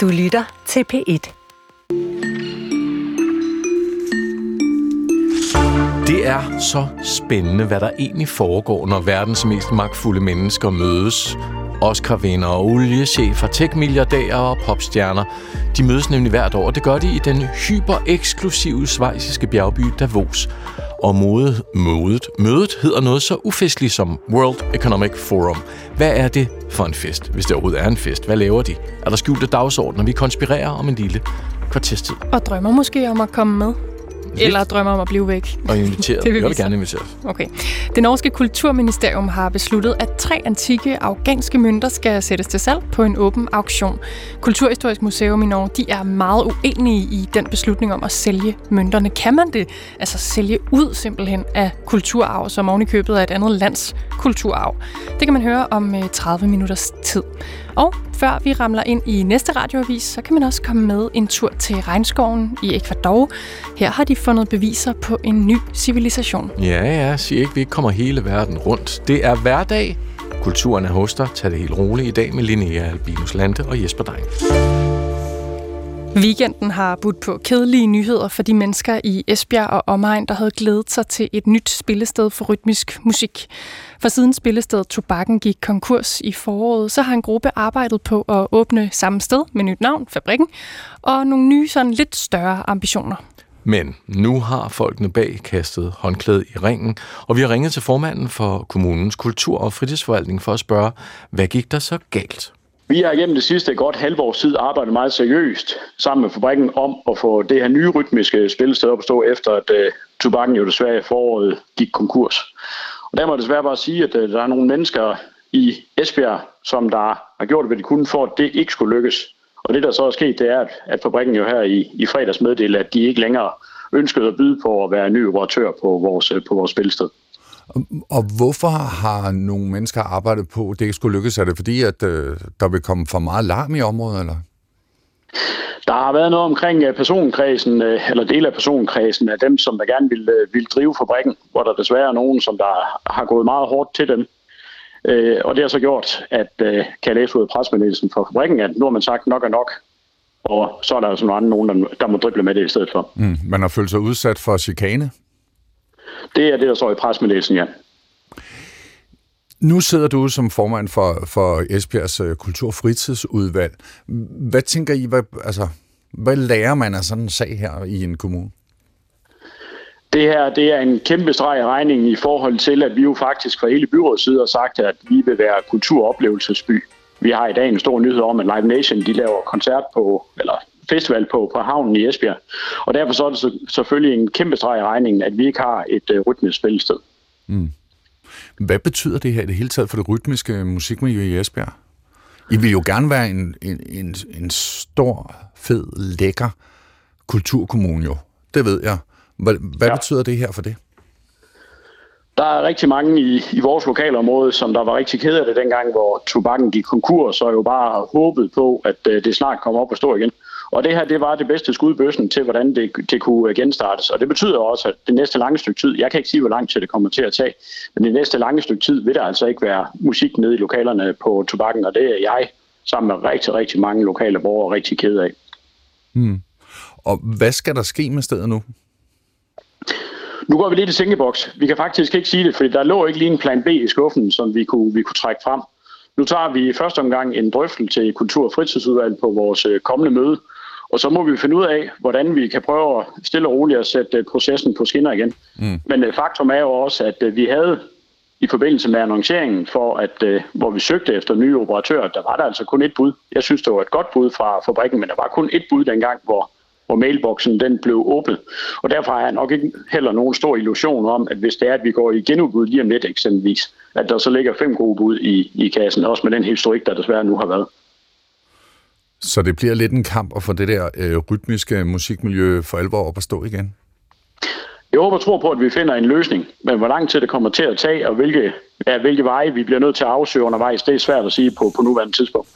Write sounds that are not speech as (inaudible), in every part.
Du lytter til P1. Det er så spændende, hvad der egentlig foregår, når verdens mest magtfulde mennesker mødes. Oscar-vinder, oliechefer, tech-milliardærer og popstjerner. De mødes nemlig hvert år, det gør de i den hyper-eksklusive svejsiske bjergby Davos. Og mode, mødet, mødet hedder noget så ufestligt som World Economic Forum. Hvad er det for en fest, hvis det overhovedet er en fest? Hvad laver de? Er der skjulte dagsordner? Vi konspirerer om en lille kvartestid. Og drømmer måske om at komme med. Eller drømmer om at blive væk. Og inviteret. (laughs) Det vil Jeg vil gerne invitere. Okay. Det norske kulturministerium har besluttet, at tre antikke afghanske mønter skal sættes til salg på en åben auktion. Kulturhistorisk Museum i Norge de er meget uenige i den beslutning om at sælge mønterne. Kan man det? Altså sælge ud simpelthen af kulturarv, som oven i købet af et andet lands kulturarv. Det kan man høre om øh, 30 minutters tid. Og før vi ramler ind i næste radioavis, så kan man også komme med en tur til regnskoven i Ecuador. Her har de fundet beviser på en ny civilisation. Ja, ja, sig ikke, vi ikke kommer hele verden rundt. Det er hverdag. Kulturen er hos dig. Tag det helt roligt i dag med Linnea Albinus Lande og Jesper Dein. Weekenden har budt på kedelige nyheder for de mennesker i Esbjerg og omegn, der havde glædet sig til et nyt spillested for rytmisk musik. For siden spillestedet Tobakken gik konkurs i foråret, så har en gruppe arbejdet på at åbne samme sted med nyt navn, Fabrikken, og nogle nye, sådan lidt større ambitioner. Men nu har folkene bag kastet håndklædet i ringen, og vi har ringet til formanden for kommunens kultur- og fritidsforvaltning for at spørge, hvad gik der så galt? Vi har gennem det sidste godt halvår tid arbejdet meget seriøst sammen med fabrikken om at få det her nye rytmiske spillested op at stå efter, at øh, uh, tobakken jo desværre i foråret gik konkurs. Og der må jeg desværre bare sige, at uh, der er nogle mennesker i Esbjerg, som der har gjort, hvad de kunne for, at det ikke skulle lykkes. Og det, der så er sket, det er, at, at fabrikken jo her i, i fredags meddelte, at de ikke længere ønskede at byde på at være ny operatør på vores, øh, på vores spilsted. Og hvorfor har nogle mennesker arbejdet på, at det ikke skulle lykkes? Er det fordi, at øh, der vil komme for meget larm i området, eller? Der har været noget omkring øh, personkredsen, øh, eller del af personkredsen af dem, som der gerne vil, øh, vil drive fabrikken, hvor der desværre er nogen, som der har gået meget hårdt til dem. Øh, og det har så gjort, at øh, kan jeg læse ud af presmeddelelsen for fabrikken, at nu har man sagt nok er nok, og så er der altså nogen, der, der må drible med det i stedet for. Mm, man har følt sig udsat for chikane. Det er det, der står i presmeddelelsen, ja. Nu sidder du som formand for, for Esbjergs øh, kulturfritidsudvalg. Hvad tænker I, hvad, altså, hvad lærer man af sådan en sag her i en kommune? Det her det er en kæmpe streg i regningen i forhold til, at vi jo faktisk fra hele byrådets side har sagt, at vi vil være kulturoplevelsesby. Vi har i dag en stor nyhed om, at Live Nation de laver koncert på, eller festival på, på havnen i Esbjerg. Og derfor så er det selvfølgelig en kæmpe streg i regningen, at vi ikke har et uh, rytmisk spillested. Mm. Hvad betyder det her i det hele taget for det rytmiske musikmiljø i Esbjerg? I vil jo gerne være en, en, en, en stor, fed, lækker kulturkommune jo. Det ved jeg. Hvad, hvad ja. betyder det her for det? Der er rigtig mange i, i vores lokalområde, som der var rigtig ked af det dengang, hvor tobakken gik konkurs, og jo bare håbet på, at uh, det snart kommer op og stå igen. Og det her, det var det bedste skud i bøssen til, hvordan det, det kunne genstartes. Og det betyder også, at det næste lange stykke tid, jeg kan ikke sige, hvor lang tid det kommer til at tage, men det næste lange stykke tid vil der altså ikke være musik nede i lokalerne på tobakken, og det er jeg sammen med rigtig, rigtig mange lokale borgere rigtig ked af. Hmm. Og hvad skal der ske med stedet nu? Nu går vi lidt i tænkeboks. Vi kan faktisk ikke sige det, for der lå ikke lige en plan B i skuffen, som vi kunne, vi kunne trække frem. Nu tager vi i første omgang en drøftelse i Kultur- og fritidsudvalget på vores øh, kommende møde, og så må vi finde ud af, hvordan vi kan prøve at stille og roligt at sætte øh, processen på skinner igen. Mm. Men øh, faktum er jo også, at vi havde i forbindelse med annonceringen, for at, hvor vi søgte efter nye operatører, der var der altså kun et bud. Jeg synes, det var et godt bud fra fabrikken, men der var kun et bud dengang, hvor hvor mailboksen den blev åbnet. Og derfor har jeg nok ikke heller nogen stor illusion om, at hvis det er, at vi går i genudbud lige om lidt eksempelvis, at der så ligger fem gode bud i, i kassen, også med den historik, der desværre nu har været. Så det bliver lidt en kamp at få det der øh, rytmiske musikmiljø for alvor op at stå igen? Jeg håber og tror på, at vi finder en løsning, men hvor lang tid det kommer til at tage, og hvilke, ja, hvilke veje vi bliver nødt til at afsøge undervejs, det er svært at sige på, på nuværende tidspunkt.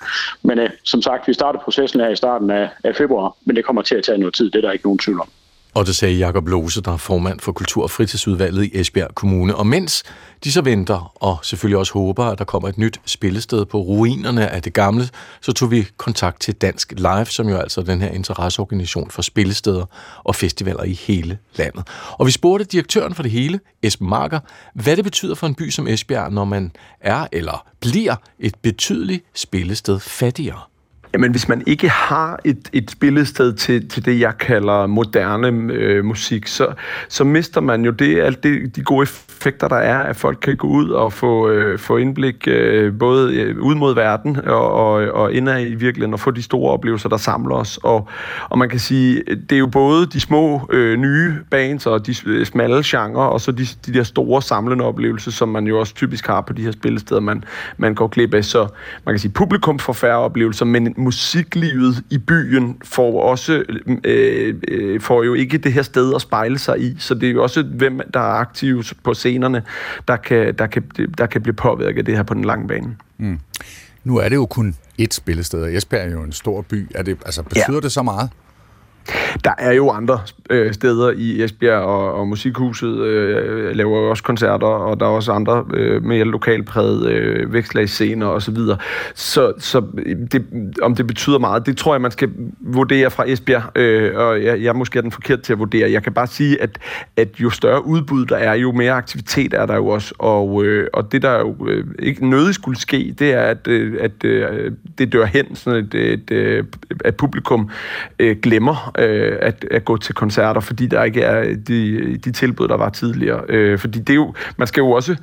Men øh, som sagt, vi starter processen her i starten af, af februar, men det kommer til at tage noget tid, det er der ikke nogen tvivl om. Og det sagde Jakob Lose, der er formand for Kultur- og Fritidsudvalget i Esbjerg Kommune. Og mens de så venter, og selvfølgelig også håber, at der kommer et nyt spillested på ruinerne af det gamle, så tog vi kontakt til Dansk Live, som jo altså den her interesseorganisation for spillesteder og festivaler i hele landet. Og vi spurgte direktøren for det hele, Esben Marker, hvad det betyder for en by som Esbjerg, når man er eller bliver et betydeligt spillested fattigere. Jamen, hvis man ikke har et, et spillested til, til det, jeg kalder moderne øh, musik, så, så mister man jo det, alt det, de gode effekter, der er, at folk kan gå ud og få, øh, få indblik øh, både øh, ud mod verden og, og, og indad i virkeligheden, og få de store oplevelser, der samler os. Og, og man kan sige, det er jo både de små øh, nye bands og de øh, smalle genrer, og så de, de der store samlende oplevelser, som man jo også typisk har på de her spillesteder, man, man går glip af. Så man kan sige, publikum får færre oplevelser, men musiklivet i byen får også øh, øh, får jo ikke det her sted at spejle sig i, så det er jo også hvem der er aktiv på scenerne, der kan, der kan, der kan blive påvirket af det her på den lange bane. Mm. Nu er det jo kun et spillested, og Esbjerg er jo en stor by. Er det, altså, betyder ja. det så meget? Der er jo andre øh, steder i Esbjerg, og, og Musikhuset øh, laver jo også koncerter, og der er også andre øh, mere lokalpræget øh, vækstlagsscener osv. Så, så, så det, om det betyder meget, det tror jeg, man skal vurdere fra Esbjerg, øh, og jeg, jeg måske er den forkert til at vurdere. Jeg kan bare sige, at, at jo større udbud der er, jo mere aktivitet er der jo også, og, øh, og det der jo øh, ikke nødigt skulle ske, det er, at, øh, at øh, det dør hen, sådan et, et, et, at publikum øh, glemmer øh, at, at gå til koncerter, fordi der ikke er de, de tilbud, der var tidligere. Øh, fordi det er jo, man skal jo også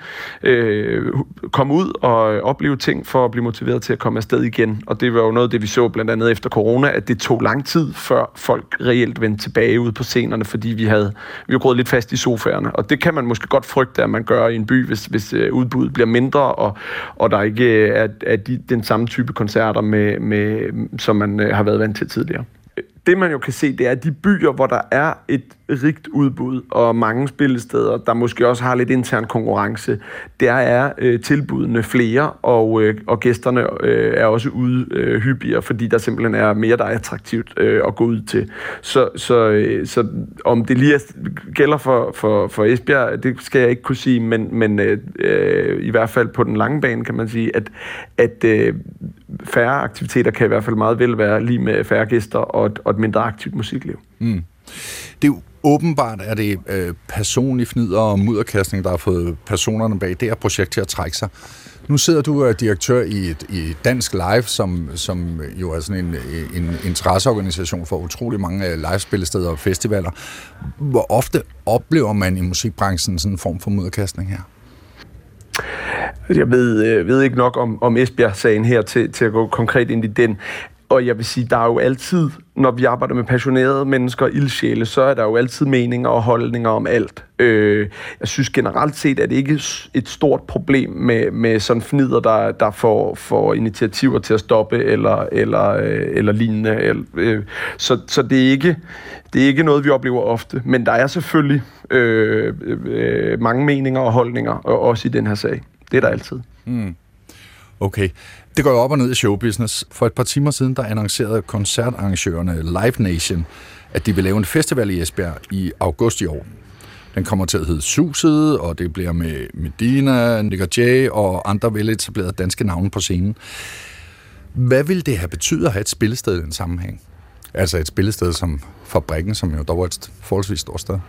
øh, komme ud og opleve ting for at blive motiveret til at komme afsted igen. Og det var jo noget af det, vi så blandt andet efter corona, at det tog lang tid, før folk reelt vendte tilbage ud på scenerne, fordi vi havde vi var lidt fast i sofaerne. Og det kan man måske godt frygte, at man gør i en by, hvis, hvis øh, udbuddet bliver mindre, og, og der ikke er, er de, den samme type koncerter, med, med, som man øh, har været vant til tidligere det man jo kan se, det er de byer, hvor der er et rigt udbud og mange spillesteder, der måske også har lidt intern konkurrence, der er øh, tilbudene flere, og, øh, og gæsterne øh, er også ude øh, hyppigere, fordi der simpelthen er mere, der er attraktivt øh, at gå ud til. Så, så, øh, så om det lige er, gælder for, for, for Esbjerg, det skal jeg ikke kunne sige, men, men øh, øh i hvert fald på den lange bane kan man sige, at, at øh, færre aktiviteter kan i hvert fald meget vel være lige med færre gæster og et, og et mindre aktivt musikliv. Mm. Det er jo åbenbart, er det øh, personlig fnider og mudderkastning, der har fået personerne bag det her projekt til at trække sig. Nu sidder du og direktør i, et, i Dansk Live, som, som jo er sådan en, øh, en interesseorganisation for utrolig mange øh, livespillesteder og festivaler. Hvor ofte oplever man i musikbranchen sådan en form for mudderkastning her? Jeg ved, øh, ved ikke nok om, om Esbjerg-sagen her til, til at gå konkret ind i den. Og jeg vil sige, der er jo altid, når vi arbejder med passionerede mennesker og ildsjæle, så er der jo altid meninger og holdninger om alt. Øh, jeg synes generelt set, at det ikke er et stort problem med, med sådan fnider, der, der får, får initiativer til at stoppe eller, eller, øh, eller lignende. Eller, øh, så så det, er ikke, det er ikke noget, vi oplever ofte. Men der er selvfølgelig øh, øh, mange meninger og holdninger, også i den her sag. Det er der altid. Mm. Okay. Det går jo op og ned i showbusiness. For et par timer siden, der annoncerede koncertarrangørerne Live Nation, at de vil lave en festival i Esbjerg i august i år. Den kommer til at hedde Suset, og det bliver med Medina, Nick Jay og andre veletablerede danske navne på scenen. Hvad vil det have betydet at have et spillested i den sammenhæng? Altså et spillested som Fabrikken, som jo dog er et forholdsvis stort sted.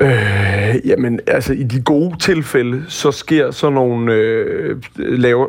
Øh, jamen, altså i de gode tilfælde, så sker sådan nogle, øh, laver,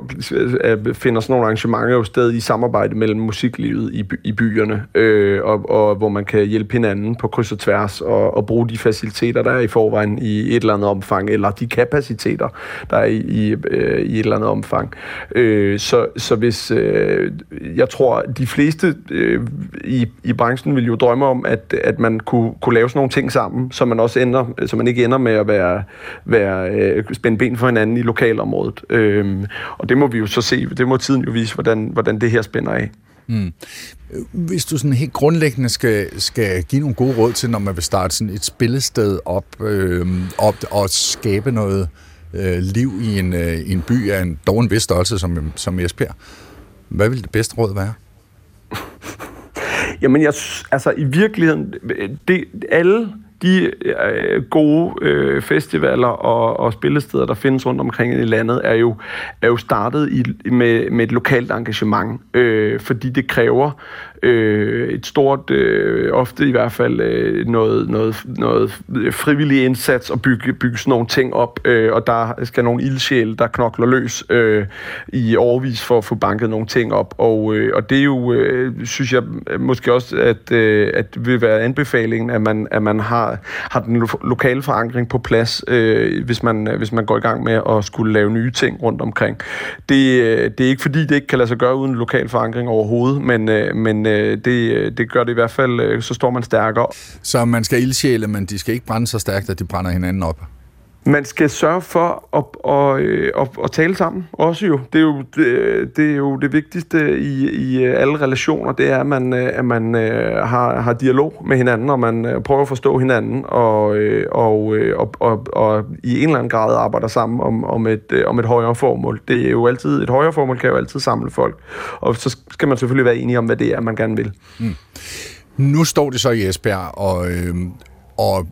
øh, finder sådan nogle arrangementer jo sted i samarbejde mellem musiklivet i, i byerne, øh, og, og hvor man kan hjælpe hinanden på kryds og tværs, og, og bruge de faciliteter, der er i forvejen i et eller andet omfang, eller de kapaciteter, der er i, i, øh, i et eller andet omfang. Øh, så, så hvis, øh, jeg tror, de fleste øh, i, i branchen vil jo drømme om, at, at man kunne, kunne lave sådan nogle ting sammen, så man også ender ender, så man ikke ender med at være, være øh, spænde ben for hinanden i lokalområdet. Øhm, og det må vi jo så se, det må tiden jo vise, hvordan, hvordan det her spænder af. Mm. Hvis du sådan helt grundlæggende skal, skal give nogle gode råd til, når man vil starte sådan et spillested op, øh, op og skabe noget øh, liv i en, øh, i en by af en dog en vis størrelse som, som Esbjerg, hvad vil det bedste råd være? (laughs) Jamen, jeg, altså i virkeligheden, det, alle de øh, gode øh, festivaler og, og spillesteder, der findes rundt omkring i landet, er jo, er jo startet i, med, med et lokalt engagement, øh, fordi det kræver øh, et stort, øh, ofte i hvert fald øh, noget, noget, noget frivillig indsats og bygge, bygge sådan nogle ting op, øh, og der skal nogle ildsjæle, der knokler løs øh, i overvis for at få banket nogle ting op, og, øh, og det er jo, øh, synes jeg måske også, at, øh, at det vil være anbefalingen, at man, at man har, har den lo- lokale forankring på plads, øh, hvis, man, hvis man går i gang med at skulle lave nye ting rundt omkring. Det, øh, det er ikke fordi, det ikke kan lade sig gøre uden lokal forankring overhovedet, men, øh, men øh, det, øh, det gør det i hvert fald, øh, så står man stærkere. Så man skal ildsjæle, men de skal ikke brænde så stærkt, at de brænder hinanden op? Man skal sørge for at, at, øh, at, at tale sammen også jo. Det er jo det, det, er jo det vigtigste i, i øh, alle relationer, det er, at man, øh, at man har, har dialog med hinanden, og man prøver at forstå hinanden, og, og, og, og, og i en eller anden grad arbejder sammen om, om, et, om et højere formål. Det er jo altid, et højere formål kan jo altid samle folk, og så skal man selvfølgelig være enige om, hvad det er, man gerne vil. Mm. Nu står det så i Esbjerg, og, øh, og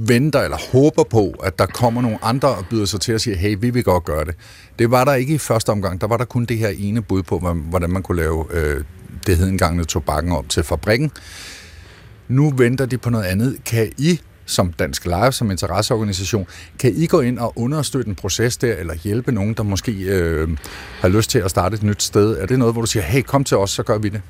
venter eller håber på, at der kommer nogle andre og byder sig til at sige, hey, vi vil godt gøre det. Det var der ikke i første omgang. Der var der kun det her ene bud på, hvordan man kunne lave øh, det hed engang tobakken op til fabrikken. Nu venter de på noget andet. Kan I som Dansk Live, som interesseorganisation, kan I gå ind og understøtte en proces der, eller hjælpe nogen, der måske øh, har lyst til at starte et nyt sted? Er det noget, hvor du siger, hey, kom til os, så gør vi det?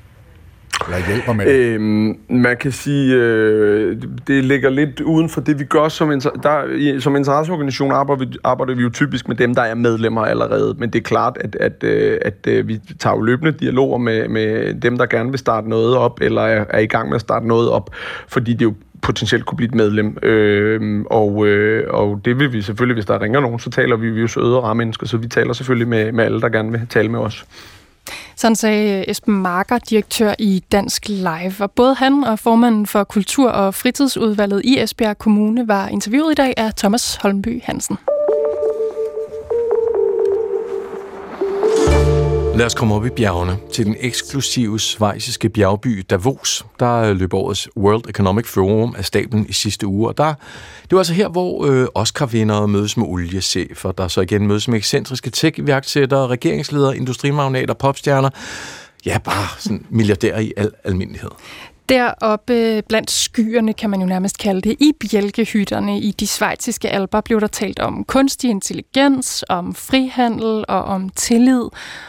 Eller hjælper med det? Øhm, man kan sige, øh, det ligger lidt uden for det, vi gør som, der, som interesseorganisation arbejder vi, arbejder vi jo typisk med dem, der er medlemmer allerede. Men det er klart, at, at, øh, at, at øh, vi tager jo løbende dialoger med, med dem, der gerne vil starte noget op, eller er, er i gang med at starte noget op, fordi det jo potentielt kunne blive et medlem. Øh, og, øh, og det vil vi selvfølgelig, hvis der ringer nogen, så taler vi, vi jo søde og rare mennesker, så vi taler selvfølgelig med, med alle, der gerne vil tale med os. Sådan sagde øh, Esben Marker, direktør i Dansk Live. Og både han og formanden for Kultur- og Fritidsudvalget i Esbjerg Kommune var interviewet i dag af Thomas Holmby Hansen. Lad os komme op i bjergene til den eksklusive svejsiske bjergby Davos. Der øh, løb årets World Economic Forum af stablen i sidste uge, og der, det var altså her, hvor øh, Oscar-vindere mødes med oliechefer, der så igen mødes med ekscentriske tech-iværksættere, regeringsledere, industrimagnater, popstjerner, ja, bare sådan milliardærer i al almindelighed. Deroppe blandt skyerne, kan man jo nærmest kalde det, i bjælkehytterne i de svejtiske alber, blev der talt om kunstig intelligens, om frihandel og om tillid.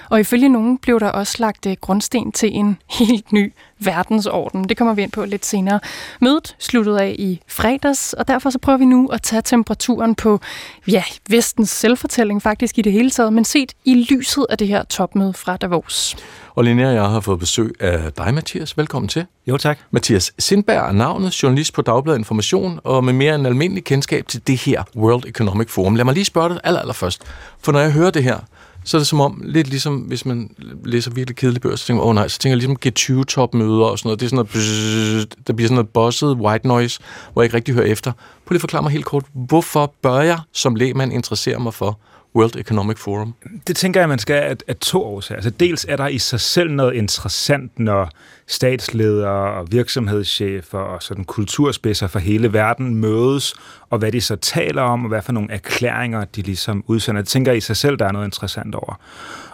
Og ifølge nogen blev der også lagt øh, grundsten til en helt ny verdensorden. Det kommer vi ind på lidt senere. Mødet sluttede af i fredags, og derfor så prøver vi nu at tage temperaturen på ja, vestens selvfortælling faktisk i det hele taget, men set i lyset af det her topmøde fra Davos. Og Linnea og jeg har fået besøg af dig, Mathias. Velkommen til. Jo, tak. Mathias Sindberg er navnet, journalist på Dagbladet Information, og med mere end almindelig kendskab til det her World Economic Forum. Lad mig lige spørge dig aller, aller først. For når jeg hører det her, så er det som om, lidt ligesom hvis man læser virkelig kedelige bøger, så tænker man, åh oh, nej, så tænker jeg ligesom G20-topmøder og sådan noget. Det er sådan noget, bzzz, der bliver sådan noget bosset white noise, hvor jeg ikke rigtig hører efter. Prøv lige at forklare mig helt kort, hvorfor bør jeg som lægmand interessere mig for World Economic Forum? Det tænker jeg, man skal af, af to årsager. Altså dels er der i sig selv noget interessant, når statsledere og virksomhedschefer og sådan kulturspidser fra hele verden mødes, og hvad de så taler om, og hvad for nogle erklæringer de ligesom udsender. Det tænker jeg i sig selv, der er noget interessant over.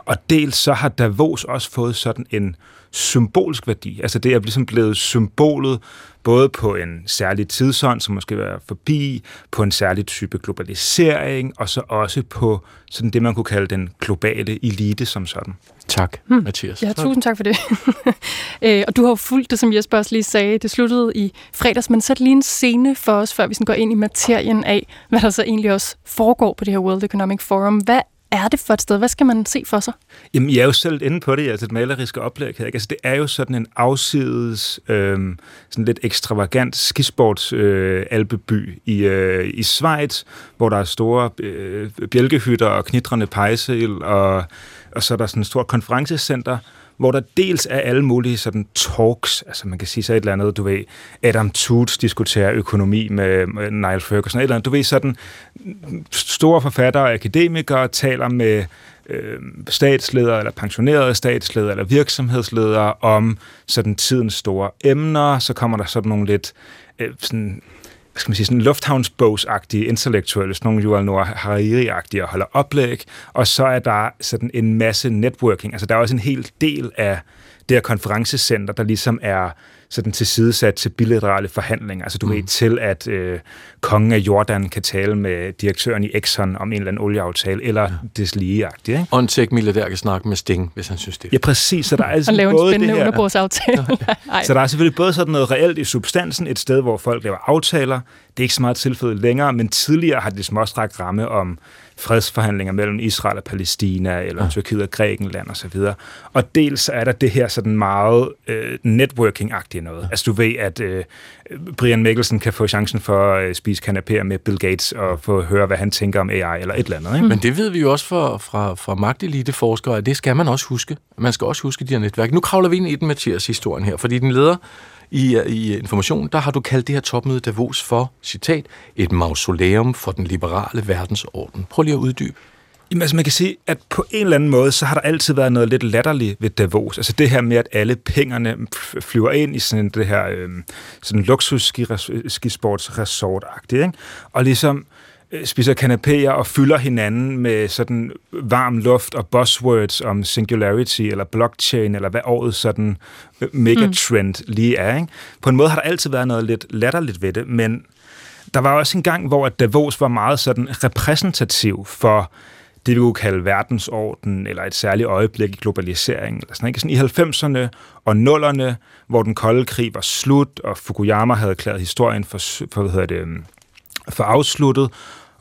Og dels så har Davos også fået sådan en symbolsk værdi. Altså det er ligesom blevet symbolet både på en særlig tidsånd, som måske være forbi, på en særlig type globalisering, og så også på sådan det, man kunne kalde den globale elite som sådan. Tak, hmm. Mathias. Ja, tusind tak for det. (laughs) Øh, og du har jo fulgt det, som Jesper også lige sagde. Det sluttede i fredags, men sæt lige en scene for os, før vi sådan går ind i materien af, hvad der så egentlig også foregår på det her World Economic Forum. Hvad er det for et sted? Hvad skal man se for sig? Jamen, jeg er jo selv inde på det, altså et maleriske oplæg her. Ikke? Altså, det er jo sådan en afsides, øh, sådan lidt ekstravagant skisports øh, alpeby i, øh, i Schweiz, hvor der er store øh, bjælkehytter og knitrende pejsel, og, og så er der sådan et stort konferencecenter, hvor der dels er alle mulige sådan talks, altså man kan sige så et eller andet, du ved, Adam Toots diskuterer økonomi med, Niall Ferguson, et eller andet, du ved sådan, store forfattere og akademikere taler med øh, statsledere, eller pensionerede statsledere, eller virksomhedsledere om sådan tidens store emner. Så kommer der sådan nogle lidt øh, sådan hvad skal man sige, sådan lufthavnsbogsagtige intellektuelle, sådan nogle Yuval Noah Hariri-agtige og holder oplæg, og så er der sådan en masse networking. Altså der er også en hel del af det her konferencecenter, der ligesom er sådan tilsidesat til bilaterale forhandlinger. Altså du mm. ved til, at øh, kongen af Jordan kan tale med direktøren i Exxon om en eller anden olieaftale, eller ja. deslige-agtigt. Ikke? Og en tech-milliardær kan snakke med Sting, hvis han synes det. Ja, præcis. Så der er altså Og lave en både spændende det her, underbordsaftale. (laughs) så der er selvfølgelig både sådan noget reelt i substansen, et sted, hvor folk laver aftaler. Det er ikke så meget tilfældet længere, men tidligere har det småstrakt ramme om fredsforhandlinger mellem Israel og Palæstina, eller ja. Tyrkiet og Grækenland osv. Og, og dels er der det her sådan meget øh, networking-agtige noget. Altså du ved, at øh, Brian Mikkelsen kan få chancen for at øh, spise kanapéer med Bill Gates og få at høre, hvad han tænker om AI eller et eller andet. Ikke? Men det ved vi jo også fra, fra, fra magtelite-forskere, at det skal man også huske. Man skal også huske de her netværk. Nu kravler vi ind i den Mathias historien her, fordi den leder i, øh, i øh, Information, der har du kaldt det her topmøde Davos for, citat, et mausoleum for den liberale verdensorden. Prøv lige at uddybe. Jamen, altså man kan sige, at på en eller anden måde, så har der altid været noget lidt latterligt ved Davos. Altså det her med, at alle pengerne flyver ind i sådan det her øh, sådan luksus skisports ikke? Og ligesom øh, spiser kanapéer og fylder hinanden med sådan varm luft og buzzwords om singularity eller blockchain, eller hvad året sådan øh, megatrend mm. lige er. Ikke? På en måde har der altid været noget lidt latterligt ved det, men der var også en gang, hvor Davos var meget sådan repræsentativ for det, vi kunne kalde verdensorden, eller et særligt øjeblik i globaliseringen. Eller sådan, ikke? sådan I 90'erne og 0'erne, hvor den kolde krig var slut, og Fukuyama havde erklæret historien for, for, hvad hedder det, øhm, for afsluttet,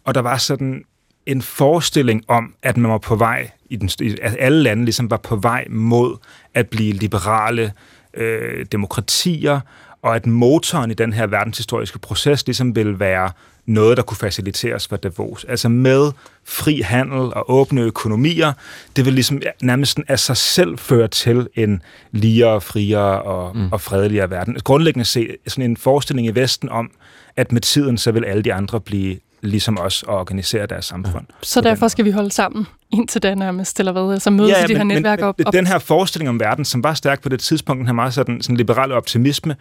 og der var sådan en forestilling om, at man var på vej, i den, at alle lande ligesom var på vej mod at blive liberale øh, demokratier, og at motoren i den her verdenshistoriske proces ligesom vil være noget, der kunne faciliteres for Davos. Altså med fri handel og åbne økonomier, det vil ligesom nærmest af sig selv føre til en ligere, friere og, mm. og fredeligere verden. Grundlæggende set sådan en forestilling i Vesten om, at med tiden så vil alle de andre blive ligesom os og organisere deres samfund. Så derfor skal vi holde sammen (laughs) indtil den nærmest, eller hvad? Altså mødes ja, ja, de her netværk men, op, op. Den her forestilling om verden, som var stærk på det tidspunkt, den her meget sådan, sådan liberale optimisme,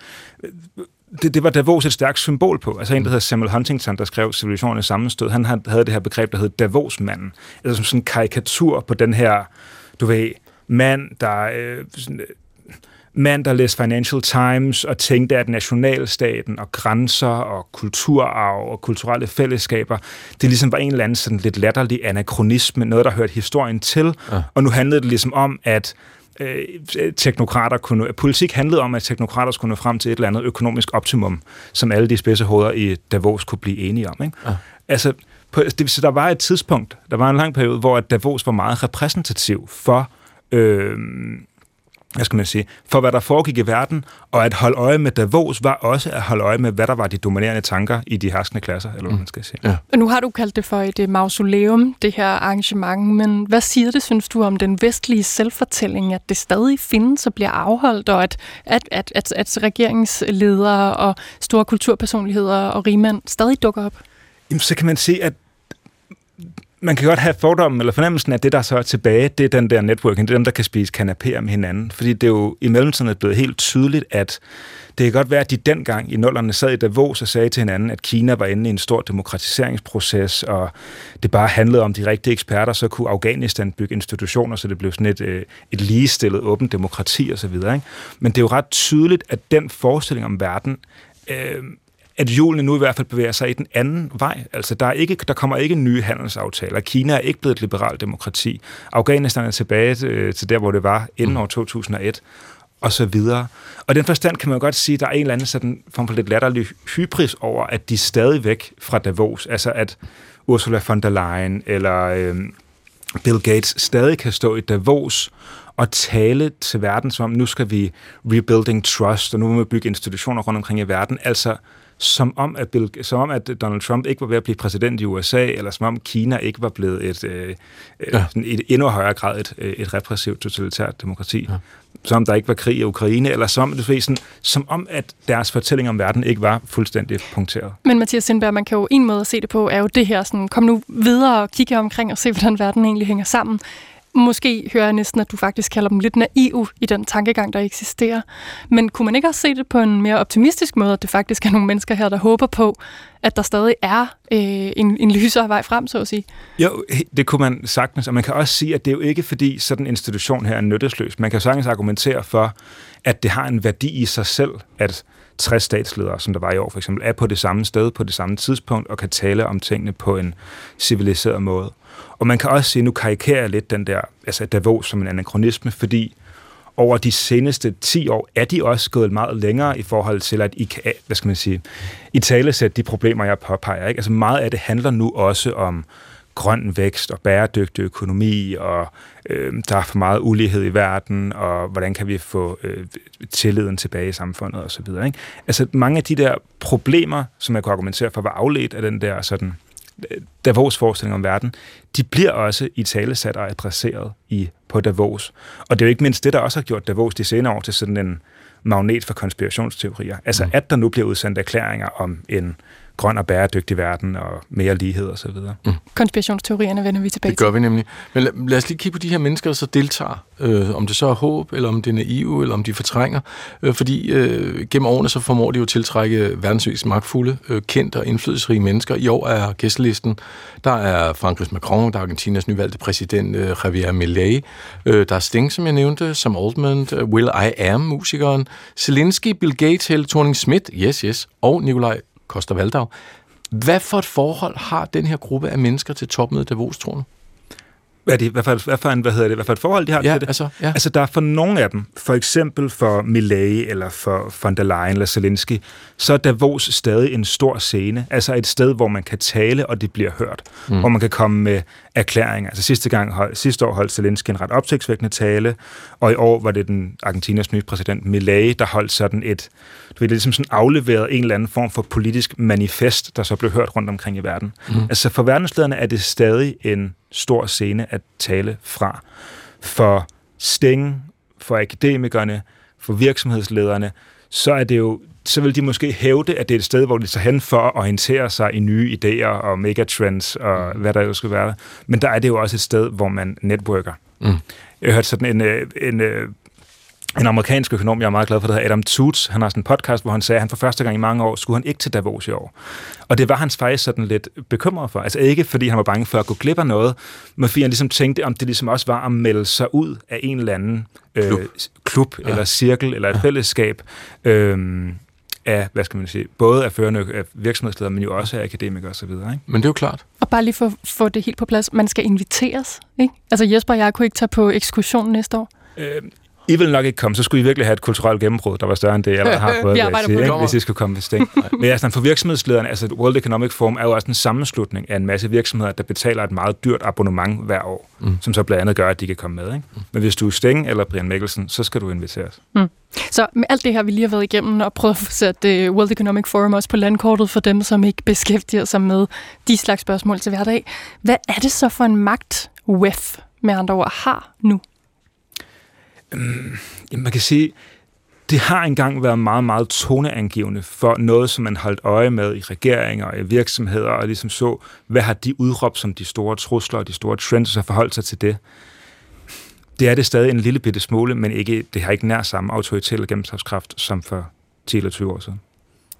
det, det var Davos et stærkt symbol på. Altså en, der hedder Samuel Huntington, der skrev Civilisationens sammenstød, han havde det her begreb, der hed Davos-manden. Altså som sådan en karikatur på den her, du ved, mand, der øh, sådan, mand, der læste Financial Times og tænkte, at nationalstaten og grænser og kulturarv og kulturelle fællesskaber, det ligesom var en eller anden sådan lidt latterlig anachronisme, noget, der hørte historien til. Ja. Og nu handlede det ligesom om, at øh, teknokrater kunne... Politik handlede om, at teknokrater skulle nå frem til et eller andet økonomisk optimum, som alle de spidse hoveder i Davos kunne blive enige om. Ikke? Ja. Altså, på, det, så der var et tidspunkt, der var en lang periode, hvor Davos var meget repræsentativ for... Øh, hvad skal man sige, for hvad der foregik i verden, og at holde øje med Davos var også at holde øje med, hvad der var de dominerende tanker i de herskende klasser, eller hvad man skal sige. Ja. Og nu har du kaldt det for et uh, mausoleum, det her arrangement, men hvad siger det, synes du, om den vestlige selvfortælling, at det stadig findes og bliver afholdt, og at, at, at, at, at regeringsledere og store kulturpersonligheder og rigmænd stadig dukker op? Jamen, så kan man se, at man kan godt have fordommen eller fornemmelsen af, at det, der så er tilbage, det er den der networking, det er dem, der kan spise kanapéer med hinanden. Fordi det er jo i mellemtiden blevet helt tydeligt, at det kan godt være, at de dengang i nullerne sad i Davos og sagde til hinanden, at Kina var inde i en stor demokratiseringsproces, og det bare handlede om de rigtige eksperter, så kunne Afghanistan bygge institutioner, så det blev sådan et, øh, et ligestillet, åbent demokrati osv. Men det er jo ret tydeligt, at den forestilling om verden øh, at julene nu i hvert fald bevæger sig i den anden vej. Altså, der, er ikke, der kommer ikke nye handelsaftaler. Kina er ikke blevet et liberalt demokrati. Afghanistan er tilbage til, øh, til der, hvor det var inden mm. år 2001 og så videre. Og den forstand kan man godt sige, at der er en eller anden sådan form for lidt latterlig hybris over, at de er stadigvæk fra Davos. Altså at Ursula von der Leyen eller øh, Bill Gates stadig kan stå i Davos og tale til verden som, nu skal vi rebuilding trust, og nu må vi bygge institutioner rundt omkring i verden. Altså som om, at, Bill, som om, at Donald Trump ikke var ved at blive præsident i USA, eller som om Kina ikke var blevet et, øh, øh ja. sådan et endnu højere grad et, øh, et repressivt totalitært demokrati. Ja. Som om der ikke var krig i Ukraine, eller som, du ved, sådan, som om, at deres fortælling om verden ikke var fuldstændig punkteret. Men Mathias Sindberg, man kan jo en måde at se det på, er jo det her, sådan, kom nu videre og kigge omkring og se, hvordan verden egentlig hænger sammen. Måske hører jeg næsten, at du faktisk kalder dem lidt naive i den tankegang, der eksisterer. Men kunne man ikke også se det på en mere optimistisk måde, at det faktisk er nogle mennesker her, der håber på, at der stadig er øh, en, en lysere vej frem, så at sige? Jo, det kunne man sagtens, og man kan også sige, at det er jo ikke fordi sådan en institution her er nyttesløs. Man kan sagtens argumentere for, at det har en værdi i sig selv, at 60 statsledere, som der var i år for eksempel, er på det samme sted på det samme tidspunkt og kan tale om tingene på en civiliseret måde. Og man kan også sige, nu karikerer jeg lidt den der, altså Davos som en anachronisme, fordi over de seneste 10 år er de også gået meget længere i forhold til, at I kan, hvad skal man sige, i talesæt de problemer, jeg påpeger. Ikke? Altså meget af det handler nu også om grøn vækst og bæredygtig økonomi, og øh, der er for meget ulighed i verden, og hvordan kan vi få øh, tilliden tilbage i samfundet osv. Ikke? Altså mange af de der problemer, som jeg kunne argumentere for, var afledt af den der sådan Davos forestilling om verden, de bliver også i talesat og adresseret i, på Davos. Og det er jo ikke mindst det, der også har gjort Davos de senere år til sådan en magnet for konspirationsteorier. Altså, mm. at der nu bliver udsendt erklæringer om en grøn og bæredygtig verden og mere lighed og så videre. Mm. Konspirationsteorierne vender vi tilbage til. Det gør vi nemlig. Men lad, lad os lige kigge på de her mennesker, der så deltager. Øh, om det så er håb, eller om det er naive, eller om de fortrænger. Øh, fordi øh, gennem årene så formår de jo tiltrække verdensvis magtfulde, øh, kendte og indflydelsesrige mennesker. I år er gæstelisten, der er Frankrigs Macron, der er Argentinas nyvalgte præsident øh, Javier Milei, øh, der er Sting, som jeg nævnte, som Oldman, øh, Will I Am, musikeren, Zelensky, Bill Gates, Helle thorning Schmidt, yes, yes, og Nikolaj Koster Valdau. Hvad for et forhold har den her gruppe af mennesker til topmødet Davos, tror du? Hvad, det, hvad, for, hvad, for en, hvad hedder det? Hvad for et forhold de har ja, til det? Altså, ja. altså, der er for nogle af dem, for eksempel for Millet eller for von der Leyen eller Zelensky, så er Davos stadig en stor scene. Altså et sted, hvor man kan tale, og det bliver hørt. Mm. Hvor man kan komme med erklæringer. Altså sidste, gang, hold, sidste år holdt Zelensky en ret opsigtsvækkende tale, og i år var det den Argentinas nye præsident Millet, der holdt sådan et, du ved, det ligesom sådan afleveret en eller anden form for politisk manifest, der så blev hørt rundt omkring i verden. Mm. Altså for verdenslederne er det stadig en stor scene at tale fra. For Sting, for akademikerne, for virksomhedslederne, så er det jo så vil de måske hævde, at det er et sted, hvor de tager hen for at orientere sig i nye idéer og megatrends og hvad der jo skal være. Men der er det jo også et sted, hvor man networker. Mm. Jeg har hørt sådan en, øh, en, en amerikansk økonom, jeg er meget glad for, der hedder Adam Toots. Han har sådan en podcast, hvor han sagde, at han for første gang i mange år skulle han ikke til Davos i år. Og det var han faktisk sådan lidt bekymret for. Altså ikke fordi han var bange for at gå glip af noget, men fordi han ligesom tænkte, om det ligesom også var at melde sig ud af en eller anden øh, klub, klub ja. eller cirkel eller et ja. fællesskab. Øh, af, hvad skal man sige, både af førende af virksomhedsledere, men jo også af akademikere osv. Ikke? Men det er jo klart. Og bare lige for at få det helt på plads, man skal inviteres, ikke? Altså Jesper og jeg kunne ikke tage på ekskursion næste år. Øh, i vil nok ikke komme, så skulle I virkelig have et kulturelt gennembrud, der var større end det, jeg har fået, jeg (laughs) sige, ikke? hvis I skulle komme med sting. Men altså, for virksomhedslederne, altså World Economic Forum er jo også en sammenslutning af en masse virksomheder, der betaler et meget dyrt abonnement hver år, mm. som så blandt andet gør, at de kan komme med. Ikke? Mm. Men hvis du er Sting eller Brian Mikkelsen, så skal du inviteres. Mm. Så med alt det her, vi lige har været igennem, og prøvet at få sat uh, World Economic Forum også på landkortet for dem, som ikke beskæftiger sig med de slags spørgsmål til hverdag. Hvad er det så for en magt, WEF med andre ord har nu? Øhm, jamen, man kan sige, det har engang været meget, meget toneangivende for noget, som man holdt øje med i regeringer og i virksomheder, og ligesom så, hvad har de udråbt som de store trusler og de store trends, og så forholdt sig til det. Det er det stadig en lille bitte smule, men ikke, det har ikke nær samme autoritet eller gennemslagskraft som for 10 eller 20 år siden.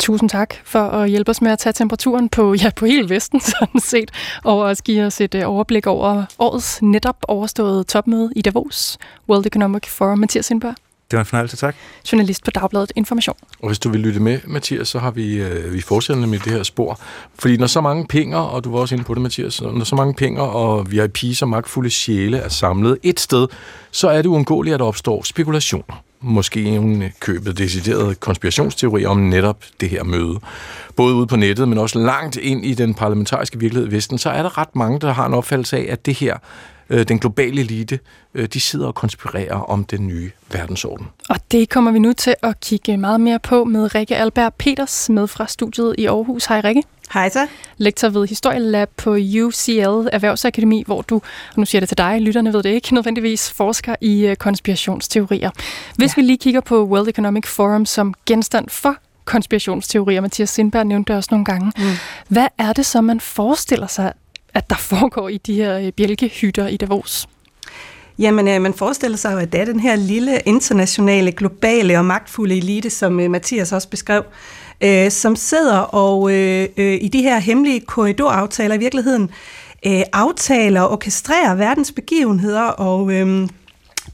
Tusind tak for at hjælpe os med at tage temperaturen på, ja, på hele Vesten, (laughs) sådan set, og også give os et øh, overblik over årets netop overståede topmøde i Davos, World Economic Forum. Mathias Sindberg. Det var en fornøjelse, tak. Journalist på Dagbladet Information. Og hvis du vil lytte med, Mathias, så har vi, øh, vi fortsætter med det her spor. Fordi når så mange penge, og du var også inde på det, Mathias, når så mange penge og VIP's og magtfulde sjæle er samlet et sted, så er det uundgåeligt, at der opstår spekulationer måske en købet deciderede konspirationsteorier om netop det her møde. Både ude på nettet, men også langt ind i den parlamentariske virkelighed i Vesten, så er der ret mange, der har en opfattelse af, at det her øh, den globale elite, øh, de sidder og konspirerer om den nye verdensorden. Og det kommer vi nu til at kigge meget mere på med Rikke Alberg Peters med fra studiet i Aarhus. Hej Rikke. Hej så. Lektor ved Historielab på UCL Erhvervsakademi, hvor du, og nu siger jeg det til dig, lytterne ved det ikke, (laughs) nødvendigvis forsker i øh, konspirationsteorier. Hvis ja. vi lige kigger på World Economic Forum som genstand for konspirationsteorier, Mathias Sindberg nævnte det også nogle gange. Mm. Hvad er det så, man forestiller sig, at der foregår i de her øh, bjælkehytter i Davos? Jamen, øh, man forestiller sig jo, at det er den her lille internationale, globale og magtfulde elite, som øh, Mathias også beskrev, øh, som sidder og øh, øh, i de her hemmelige korridoraftaler i virkeligheden øh, aftaler og orkestrerer verdens begivenheder og... Øh,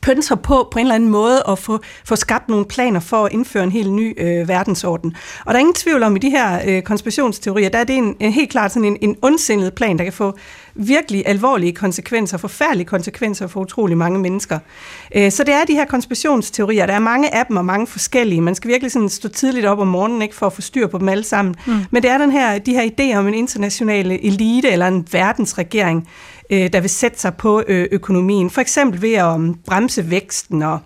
pønser på på en eller anden måde at få, få skabt nogle planer for at indføre en helt ny øh, verdensorden. Og der er ingen tvivl om, i de her øh, konspirationsteorier, der er det en, en helt klart sådan en, en ondsindet plan, der kan få virkelig alvorlige konsekvenser, forfærdelige konsekvenser for utrolig mange mennesker. Øh, så det er de her konspirationsteorier. Der er mange af dem og mange forskellige. Man skal virkelig sådan stå tidligt op om morgenen ikke for at få styr på dem alle sammen. Mm. Men det er den her, de her idéer om en international elite eller en verdensregering, øh, der vil sætte sig på øh, økonomien. For eksempel ved at um, bremse væksten og